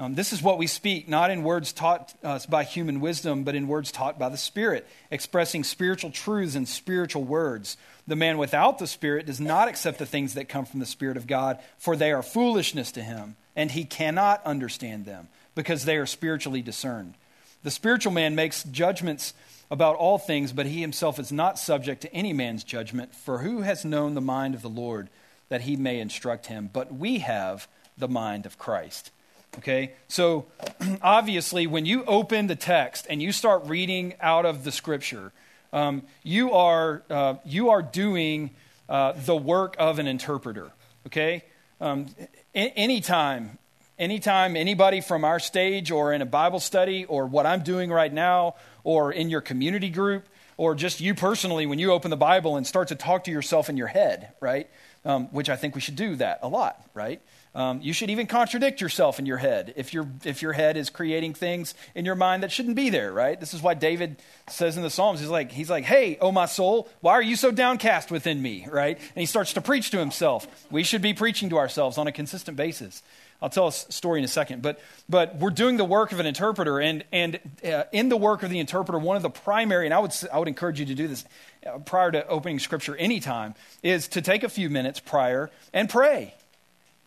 Um, this is what we speak, not in words taught us by human wisdom, but in words taught by the Spirit, expressing spiritual truths in spiritual words. The man without the Spirit does not accept the things that come from the Spirit of God, for they are foolishness to him, and he cannot understand them, because they are spiritually discerned. The spiritual man makes judgments about all things, but he himself is not subject to any man's judgment, for who has known the mind of the Lord? that he may instruct him. But we have the mind of Christ. Okay? So, obviously, when you open the text and you start reading out of the scripture, um, you, are, uh, you are doing uh, the work of an interpreter. Okay? Um, anytime, anytime anybody from our stage or in a Bible study or what I'm doing right now or in your community group or just you personally, when you open the Bible and start to talk to yourself in your head, right? um, which I think we should do that a lot, right? Um, you should even contradict yourself in your head if, your if your head is creating things in your mind that shouldn't be there, right? This is why David says in the Psalms, he's like, he's like, hey, oh my soul, why are you so downcast within me, right? And he starts to preach to himself. We should be preaching to ourselves on a consistent basis. I'll tell a story in a second, but, but we're doing the work of an interpreter, and, and uh, in the work of the interpreter, one of the primary, and I would, I would encourage you to do this uh, prior to opening scripture anytime, is to take a few minutes prior and pray,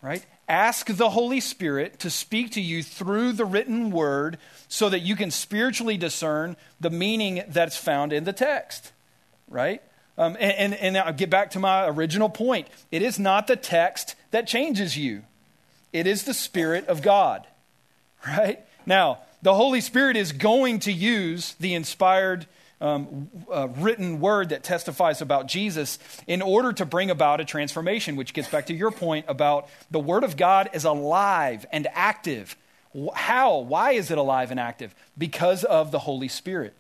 right? Ask the Holy Spirit to speak to you through the written word so that you can spiritually discern the meaning that's found in the text, right? Um, and, and, and I'll get back to my original point. It is not the text that changes you it is the Spirit of God, right? Now, the Holy Spirit is going to use the inspired um, uh, written word that testifies about Jesus in order to bring about a transformation, which gets back to your point about the Word of God is alive and active. How? Why is it alive and active? Because of the Holy Spirit.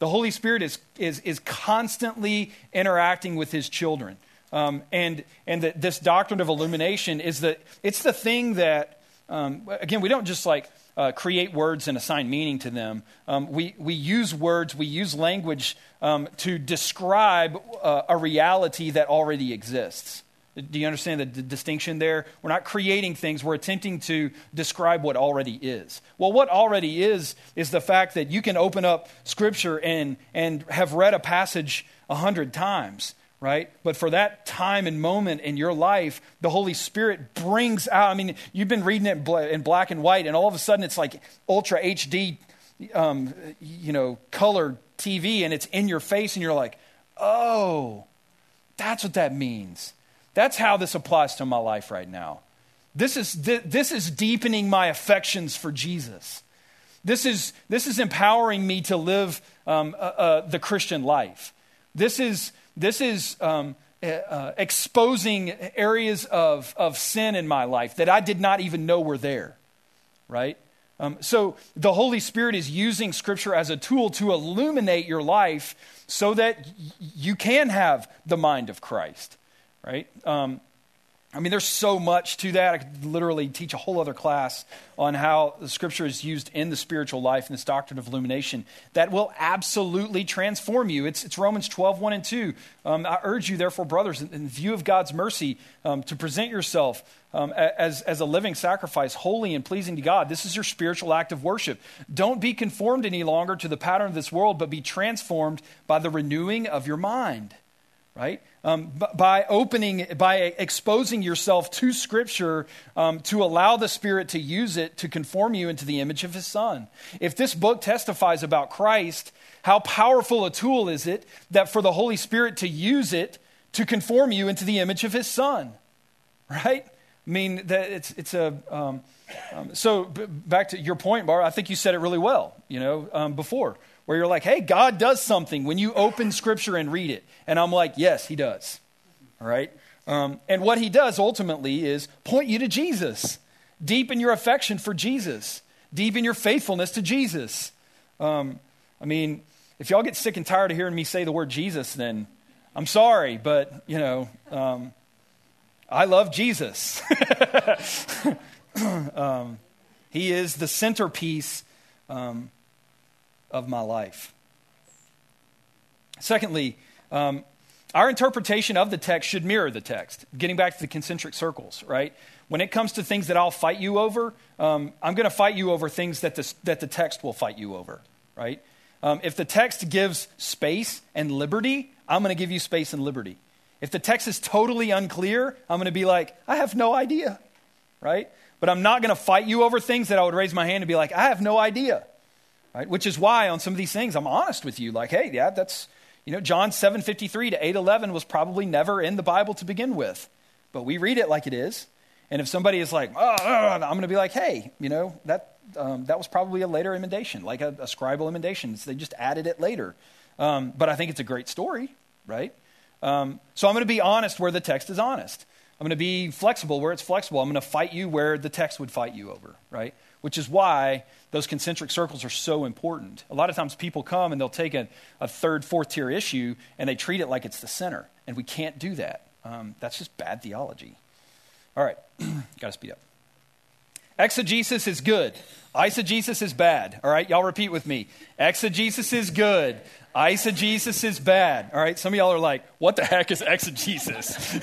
The Holy Spirit is, is, is constantly interacting with His children. Um, and and the, this doctrine of illumination is that it's the thing that, um, again, we don't just like uh, create words and assign meaning to them. Um, we, we use words, we use language um, to describe uh, a reality that already exists. Do you understand the d- distinction there? We're not creating things, we're attempting to describe what already is. Well, what already is, is the fact that you can open up Scripture and, and have read a passage a hundred times right? But for that time and moment in your life, the Holy Spirit brings out. I mean, you've been reading it in black and white, and all of a sudden it's like ultra HD, um, you know, color TV, and it's in your face, and you're like, oh, that's what that means. That's how this applies to my life right now. This is, this is deepening my affections for Jesus. This is, this is empowering me to live um, uh, uh, the Christian life. This is, this is um, uh, uh, exposing areas of, of sin in my life that I did not even know were there, right? Um, so the Holy Spirit is using Scripture as a tool to illuminate your life so that y- you can have the mind of Christ, right? Um, I mean, there's so much to that. I could literally teach a whole other class on how the scripture is used in the spiritual life and this doctrine of illumination that will absolutely transform you. It's, it's Romans 12, 1 and 2. Um, I urge you, therefore, brothers, in, in view of God's mercy, um, to present yourself um, as, as a living sacrifice, holy and pleasing to God. This is your spiritual act of worship. Don't be conformed any longer to the pattern of this world, but be transformed by the renewing of your mind right? Um, by opening, by exposing yourself to Scripture um, to allow the Spirit to use it to conform you into the image of His Son. If this book testifies about Christ, how powerful a tool is it that for the Holy Spirit to use it to conform you into the image of His Son, right? I mean, that it's, it's a. Um, um, so b- back to your point, Bar, I think you said it really well, you know, um, before where you're like, hey, God does something when you open Scripture and read it. And I'm like, yes, He does. All right? Um, and what He does ultimately is point you to Jesus, deepen your affection for Jesus, deepen your faithfulness to Jesus. Um, I mean, if y'all get sick and tired of hearing me say the word Jesus, then I'm sorry, but, you know, um, I love Jesus. Um, he is the centerpiece um, of my life. Secondly, um, our interpretation of the text should mirror the text. Getting back to the concentric circles, right? When it comes to things that I'll fight you over, um, I'm going to fight you over things that the, that the text will fight you over, right? Um, if the text gives space and liberty, I'm going to give you space and liberty. If the text is totally unclear, I'm going to be like, I have no idea, right? But I'm not going to fight you over things that I would raise my hand and be like, I have no idea. Right? Which is why on some of these things I'm honest with you. Like, hey, yeah, that's, you know, John 7.53 to 8.11 was probably never in the Bible to begin with. But we read it like it is. And if somebody is like, oh, I'm going to be like, hey, you know, that, um, that was probably a later emendation, like a, a scribal emendation. So they just added it later. Um, but I think it's a great story, right? Um, so I'm going to be honest where the text is honest. I'm going to be flexible where it's flexible. I'm going to fight you where the text would fight you over, right? Which is why those concentric circles are so important. A lot of times people come and they'll take a, a third, fourth tier issue and they treat it like it's the center. And we can't do that. Um, that's just bad theology. All right, got to speed up. Exegesis is good. Eisegesis is bad. All right, y'all repeat with me. Exegesis is good. Eisegesis is bad. All right, some of y'all are like, what the heck is exegesis?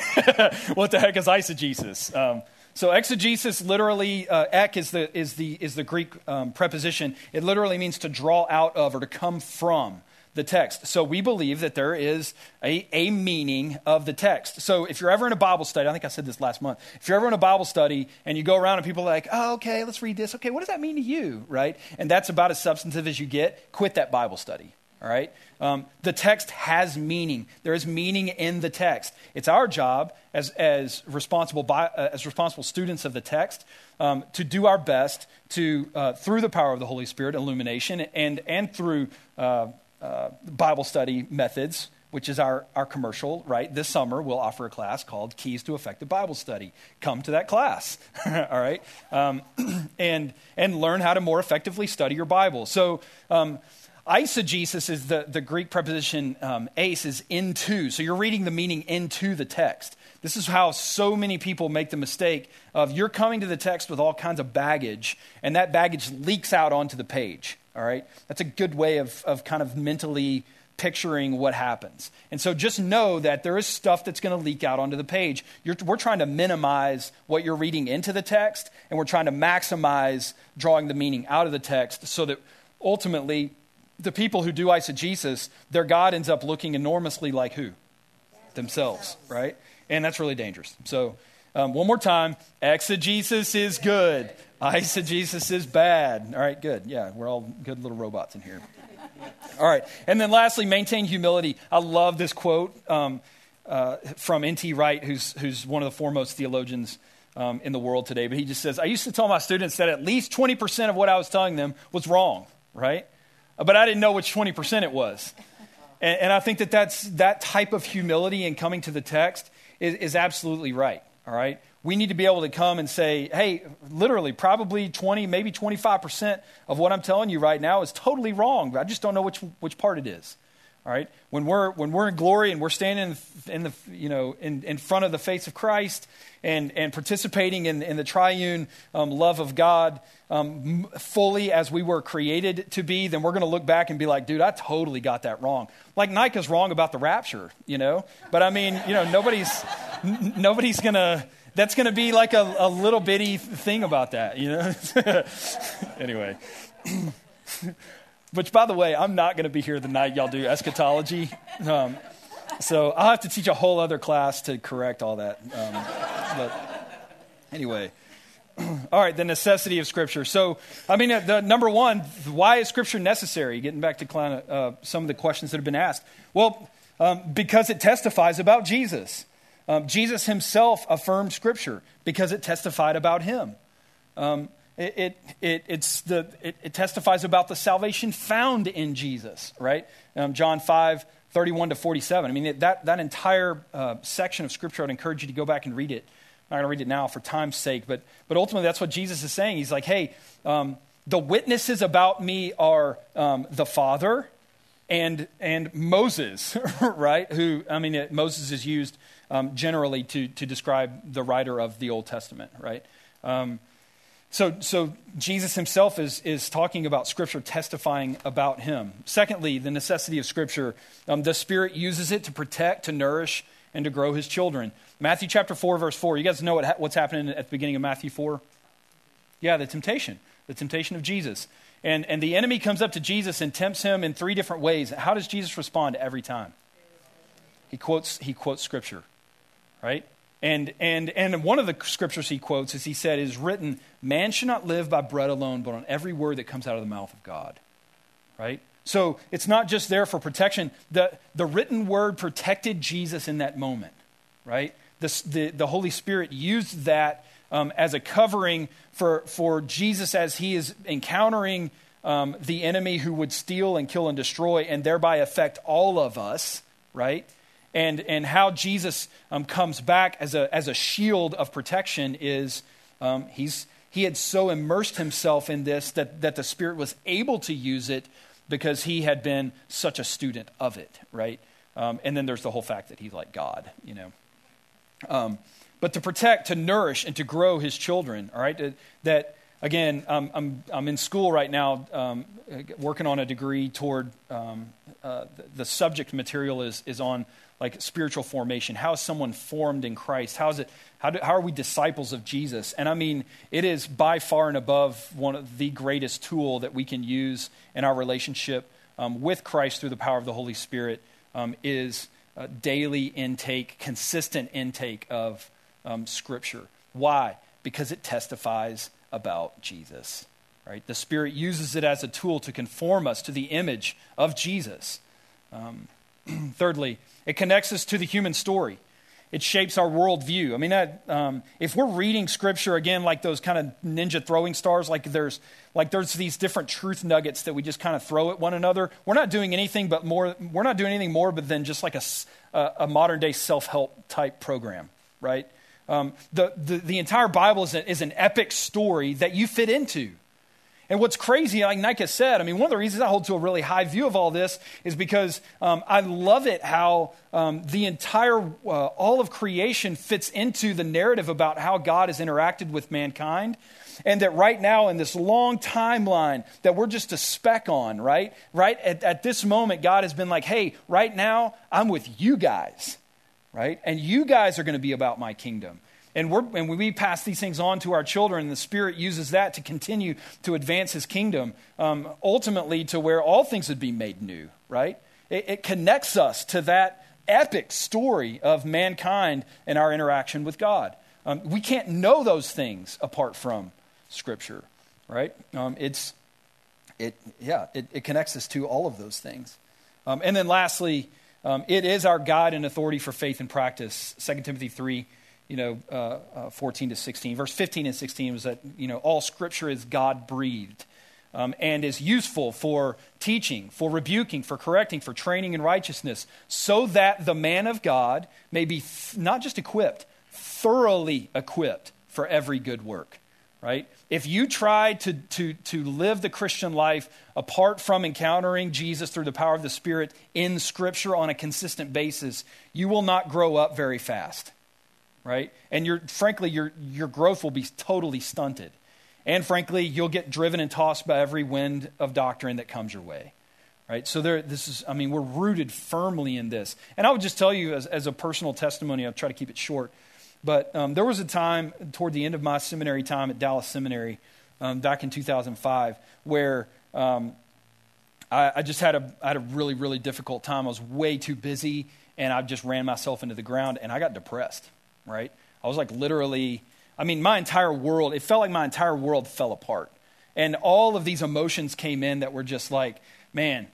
what the heck is eisegesis? Um, so exegesis literally, uh, ek is the, is the, is the Greek um, preposition. It literally means to draw out of or to come from the text. So we believe that there is a, a meaning of the text. So if you're ever in a Bible study, I think I said this last month. If you're ever in a Bible study and you go around and people are like, oh, okay, let's read this. Okay, what does that mean to you? Right? And that's about as substantive as you get. Quit that Bible study. All right? Um, the text has meaning. There is meaning in the text. It's our job as, as, responsible, by, uh, as responsible students of the text um, to do our best to, uh, through the power of the Holy Spirit, illumination, and, and through uh, uh Bible study methods, which is our, our commercial, right? This summer, we'll offer a class called Keys to Effective Bible Study. Come to that class, all right? Um, and, and learn how to more effectively study your Bible. So, um, Eisegesis is the, the Greek preposition um, eis is into. So you're reading the meaning into the text. This is how so many people make the mistake of you're coming to the text with all kinds of baggage, and that baggage leaks out onto the page. All right? That's a good way of, of kind of mentally picturing what happens. And so just know that there is stuff that's going to leak out onto the page. You're, we're trying to minimize what you're reading into the text, and we're trying to maximize drawing the meaning out of the text so that ultimately the people who do eisegesis, their God ends up looking enormously like who? Themselves, right? And that's really dangerous. So, um, one more time exegesis is good, eisegesis is bad. All right, good. Yeah, we're all good little robots in here. All right. And then lastly, maintain humility. I love this quote um, uh, from N.T. Wright, who's, who's one of the foremost theologians um, in the world today. But he just says, I used to tell my students that at least 20% of what I was telling them was wrong, right? But I didn't know which 20% it was. And, and, I think that that's, that type of humility in coming to the text is, is absolutely right, all right? We need to be able to come and say, hey, literally, probably 20, maybe 25% of what I'm telling you right now is totally wrong. I just don't know which, which part it is. All right? When we're, when we're in glory and we're standing in the, you know, in, in front of the face of Christ and, and participating in, in the triune um, love of God um, fully as we were created to be, then we're going to look back and be like, dude, I totally got that wrong. Like Nike's wrong about the rapture, you know? But I mean, you know, nobody's, n- nobody's going to, that's going to be like a, a little bitty thing about that, you know? anyway. Which, by the way, I'm not going to be here the night y'all do eschatology. Um, so I'll have to teach a whole other class to correct all that. Um, but anyway. All right, the necessity of Scripture. So, I mean, uh, the, number one, why is Scripture necessary? Getting back to of, uh, some of the questions that have been asked. Well, um, because it testifies about Jesus. Um, Jesus himself affirmed Scripture because it testified about him. Um, it, it, it, it's the, it, it, testifies about the salvation found in Jesus, right? Um, John 5, 31 to 47. I mean, that, that entire uh, section of Scripture, I'd encourage you to go back and read it. I'm not going to read it now for time's sake, but, but ultimately that's what Jesus is saying. He's like, hey, um, the witnesses about me are um, the Father and, and Moses, right? Who, I mean, it, Moses is used um, generally to, to describe the writer of the Old Testament, right? So, so Jesus himself is, is talking about Scripture testifying about him. Secondly, the necessity of Scripture. Um, the Spirit uses it to protect, to nourish, and to grow his children. Matthew chapter 4, verse 4. You guys know what, what's happening at the beginning of Matthew 4? Yeah, the temptation, the temptation of Jesus. And, and the enemy comes up to Jesus and tempts him in three different ways. How does Jesus respond every time? He quotes, he quotes Scripture, right? And, and, and one of the scriptures he quotes is he said, is written, Man should not live by bread alone, but on every word that comes out of the mouth of God. Right? So it's not just there for protection. The, the written word protected Jesus in that moment, right? The, the, the Holy Spirit used that um, as a covering for, for Jesus as he is encountering um, the enemy who would steal and kill and destroy and thereby affect all of us, right? And, and how Jesus um, comes back as a, as a shield of protection is um, he's, he had so immersed himself in this that, that the Spirit was able to use it because he had been such a student of it, right? Um, and then there's the whole fact that he's like God, you know. Um, but to protect, to nourish, and to grow his children, all right? That, again, um, I'm, I'm in school right now um, working on a degree toward um, uh, the, the, subject material is, is on like spiritual formation. How is someone formed in Christ? How is it? How, do, how are we disciples of Jesus? And I mean, it is by far and above one of the greatest tool that we can use in our relationship um, with Christ through the power of the Holy Spirit um, is uh, daily intake, consistent intake of um, Scripture. Why? Because it testifies about Jesus. Right? The Spirit uses it as a tool to conform us to the image of Jesus. Um, thirdly, it connects us to the human story. It shapes our worldview. I mean, that, um, if we're reading scripture again, like those kind of ninja throwing stars, like there's like there's these different truth nuggets that we just kind of throw at one another. We're not doing anything but more. We're not doing anything more but than just like a, a, a modern day self help type program, right? Um, the, the the entire Bible is, a, is an epic story that you fit into. And what's crazy, like Nika said, I mean, one of the reasons I hold to a really high view of all this is because um, I love it how um, the entire, uh, all of creation fits into the narrative about how God has interacted with mankind. And that right now, in this long timeline that we're just a speck on, right? Right at, at this moment, God has been like, hey, right now, I'm with you guys, right? And you guys are going to be about my kingdom. And, we're, and we pass these things on to our children, and the Spirit uses that to continue to advance His kingdom, um, ultimately to where all things would be made new, right? It, it connects us to that epic story of mankind and our interaction with God. Um, we can't know those things apart from Scripture, right? Um, it's, it, yeah, it, it, connects us to all of those things. Um, and then lastly, um, it is our guide and authority for faith and practice. 2 Timothy 3 you know, uh, uh, 14 to 16. Verse 15 and 16 was that, you know, all scripture is God breathed um, and is useful for teaching, for rebuking, for correcting, for training in righteousness, so that the man of God may be th- not just equipped, thoroughly equipped for every good work. Right? If you try to, to, to live the Christian life apart from encountering Jesus through the power of the Spirit in Scripture on a consistent basis, you will not grow up very fast right? And your, frankly, your, your growth will be totally stunted. And frankly, you'll get driven and tossed by every wind of doctrine that comes your way. Right? So there, this is, I mean, we're rooted firmly in this. And I would just tell you as, as a personal testimony, I'll try to keep it short. But um, there was a time toward the end of my seminary time at Dallas Seminary um, back in 2005 where um, I, I, just had a, I had a really, really difficult time. I was way too busy and I just ran myself into the ground and I got depressed, right? I was like literally, I mean, my entire world, it felt like my entire world fell apart. And all of these emotions came in that were just like, man,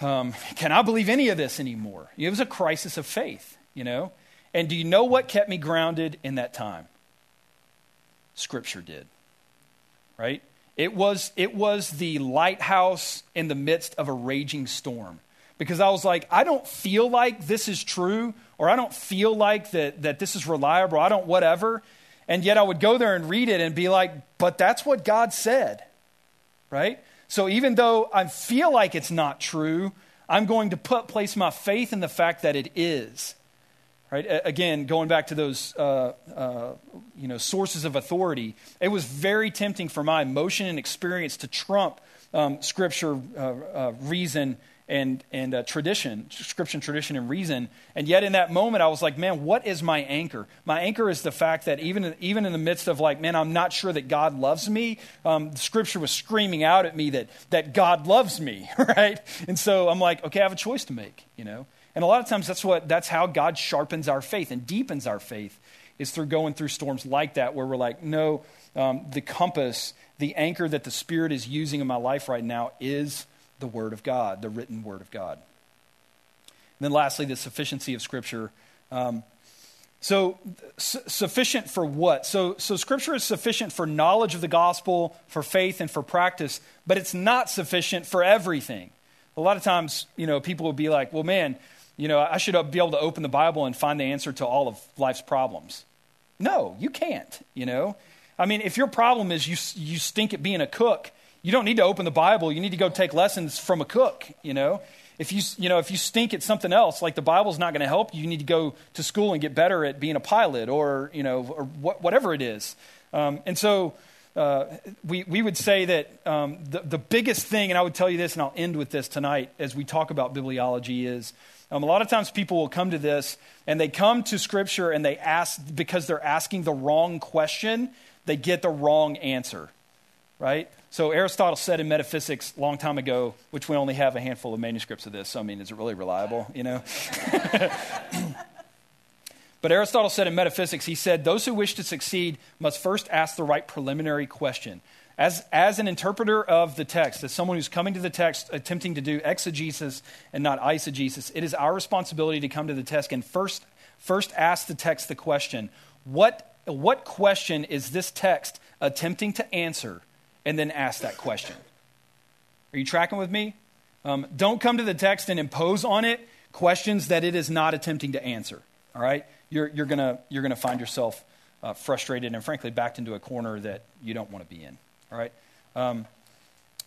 um, can I believe any of this anymore? It was a crisis of faith, you know? And do you know what kept me grounded in that time? Scripture did, right? It was, it was the lighthouse in the midst of a raging storm. Because I was like, I don't feel like this is true, or I don't feel like that, that this is reliable, I don't whatever. And yet I would go there and read it and be like, but that's what God said, right? So even though I feel like it's not true, I'm going to put, place my faith in the fact that it is. Right? Again, going back to those uh, uh, you know, sources of authority, it was very tempting for my emotion and experience to trump um, scripture, uh, uh reason, and, and uh, tradition, scripture, tradition, and reason. And yet, in that moment, I was like, man, what is my anchor? My anchor is the fact that even, even in the midst of, like, man, I'm not sure that God loves me, um, scripture was screaming out at me that, that God loves me, right? And so I'm like, okay, I have a choice to make, you know? And a lot of times that's what that's how God sharpens our faith and deepens our faith is through going through storms like that where we're like, no, um, the compass, the anchor that the Spirit is using in my life right now is the Word of God, the written Word of God. And then lastly, the sufficiency of Scripture. Um, so, su- sufficient for what? So, so, Scripture is sufficient for knowledge of the gospel, for faith, and for practice, but it's not sufficient for everything. A lot of times, you know, people will be like, well, man, you know, I should be able to open the Bible and find the answer to all of life's problems. No, you can't, you know. I mean, if your problem is you, you stink at being a cook, you don't need to open the Bible. You need to go take lessons from a cook, you know. If you, you know, if you stink at something else, like the Bible's not going to help you, you need to go to school and get better at being a pilot or, you know, or wh- whatever it is. Um, and so uh, we, we would say that um, the, the biggest thing, and I would tell you this, and I'll end with this tonight as we talk about bibliology, is um, a lot of times people will come to this and they come to Scripture and they ask, because they're asking the wrong question, they get the wrong answer, right? So Aristotle said in Metaphysics a long time ago, which we only have a handful of manuscripts of this, so I mean, is it really reliable, you know? but Aristotle said in Metaphysics, he said, those who wish to succeed must first ask the right preliminary question. As, as an interpreter of the text, as someone who's coming to the text attempting to do exegesis and not eisegesis, it is our responsibility to come to the text and first, first ask the text the question what, what question is this text attempting to answer? And then ask that question. Are you tracking with me? Um, don't come to the text and impose on it questions that it is not attempting to answer. All right? You're, you're going you're gonna find yourself uh, frustrated and, frankly, backed into a corner that you don't want to be in. All right? Um,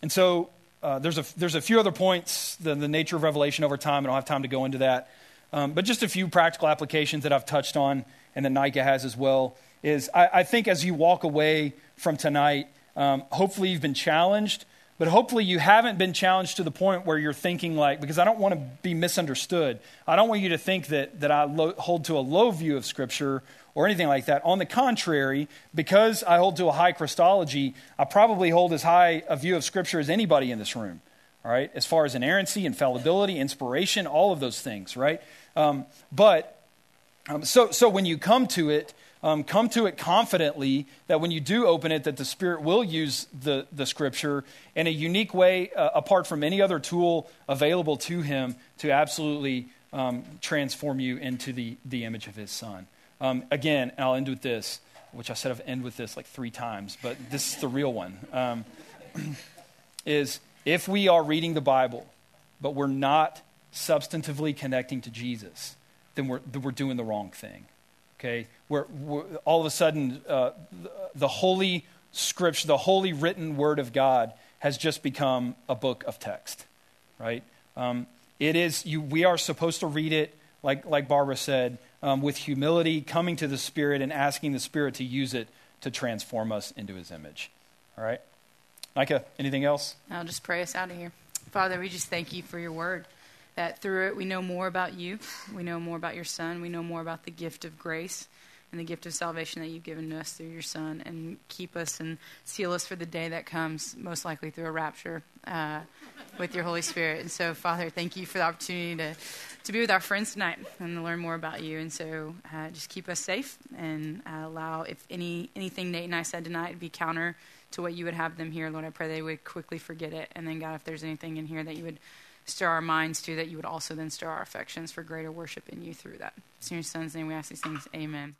and so uh, there's, a, there's a few other points, the, the nature of revelation over time. I don't have time to go into that. Um, but just a few practical applications that I've touched on and that Nika has as well is I, I think as you walk away from tonight, um, hopefully you've been challenged, but hopefully you haven't been challenged to the point where you're thinking like, because I don't want to be misunderstood. I don't want you to think that, that I lo- hold to a low view of Scripture or anything like that. On the contrary, because I hold to a high Christology, I probably hold as high a view of Scripture as anybody in this room, all right, as far as inerrancy, infallibility, inspiration, all of those things, right? Um, but um, so, so when you come to it, um, come to it confidently that when you do open it, that the Spirit will use the, the Scripture in a unique way, uh, apart from any other tool available to Him to absolutely um, transform you into the, the image of His Son. Um, again, I'll end with this, which I said I've end with this like three times, but this is the real one. Um, is if we are reading the Bible, but we're not substantively connecting to Jesus, then we're, then we're doing the wrong thing. Okay? We're, we're all of a sudden, uh, the, the holy scripture, the holy written word of God has just become a book of text, right? Um, it is, you, we are supposed to read it, like, like Barbara said, um, with humility, coming to the Spirit and asking the Spirit to use it to transform us into His image. All right? Micah, anything else? I'll just pray us out of here. Father, we just thank you for your word. That through it we know more about you, we know more about your Son, we know more about the gift of grace. And the gift of salvation that you've given to us through your Son, and keep us and seal us for the day that comes, most likely through a rapture uh, with your Holy Spirit. And so, Father, thank you for the opportunity to, to be with our friends tonight and to learn more about you. And so, uh, just keep us safe and uh, allow if any anything Nate and I said tonight be counter to what you would have them hear, Lord, I pray they would quickly forget it. And then, God, if there's anything in here that you would stir our minds to, that you would also then stir our affections for greater worship in you through that. In your son's name we ask these things. Amen.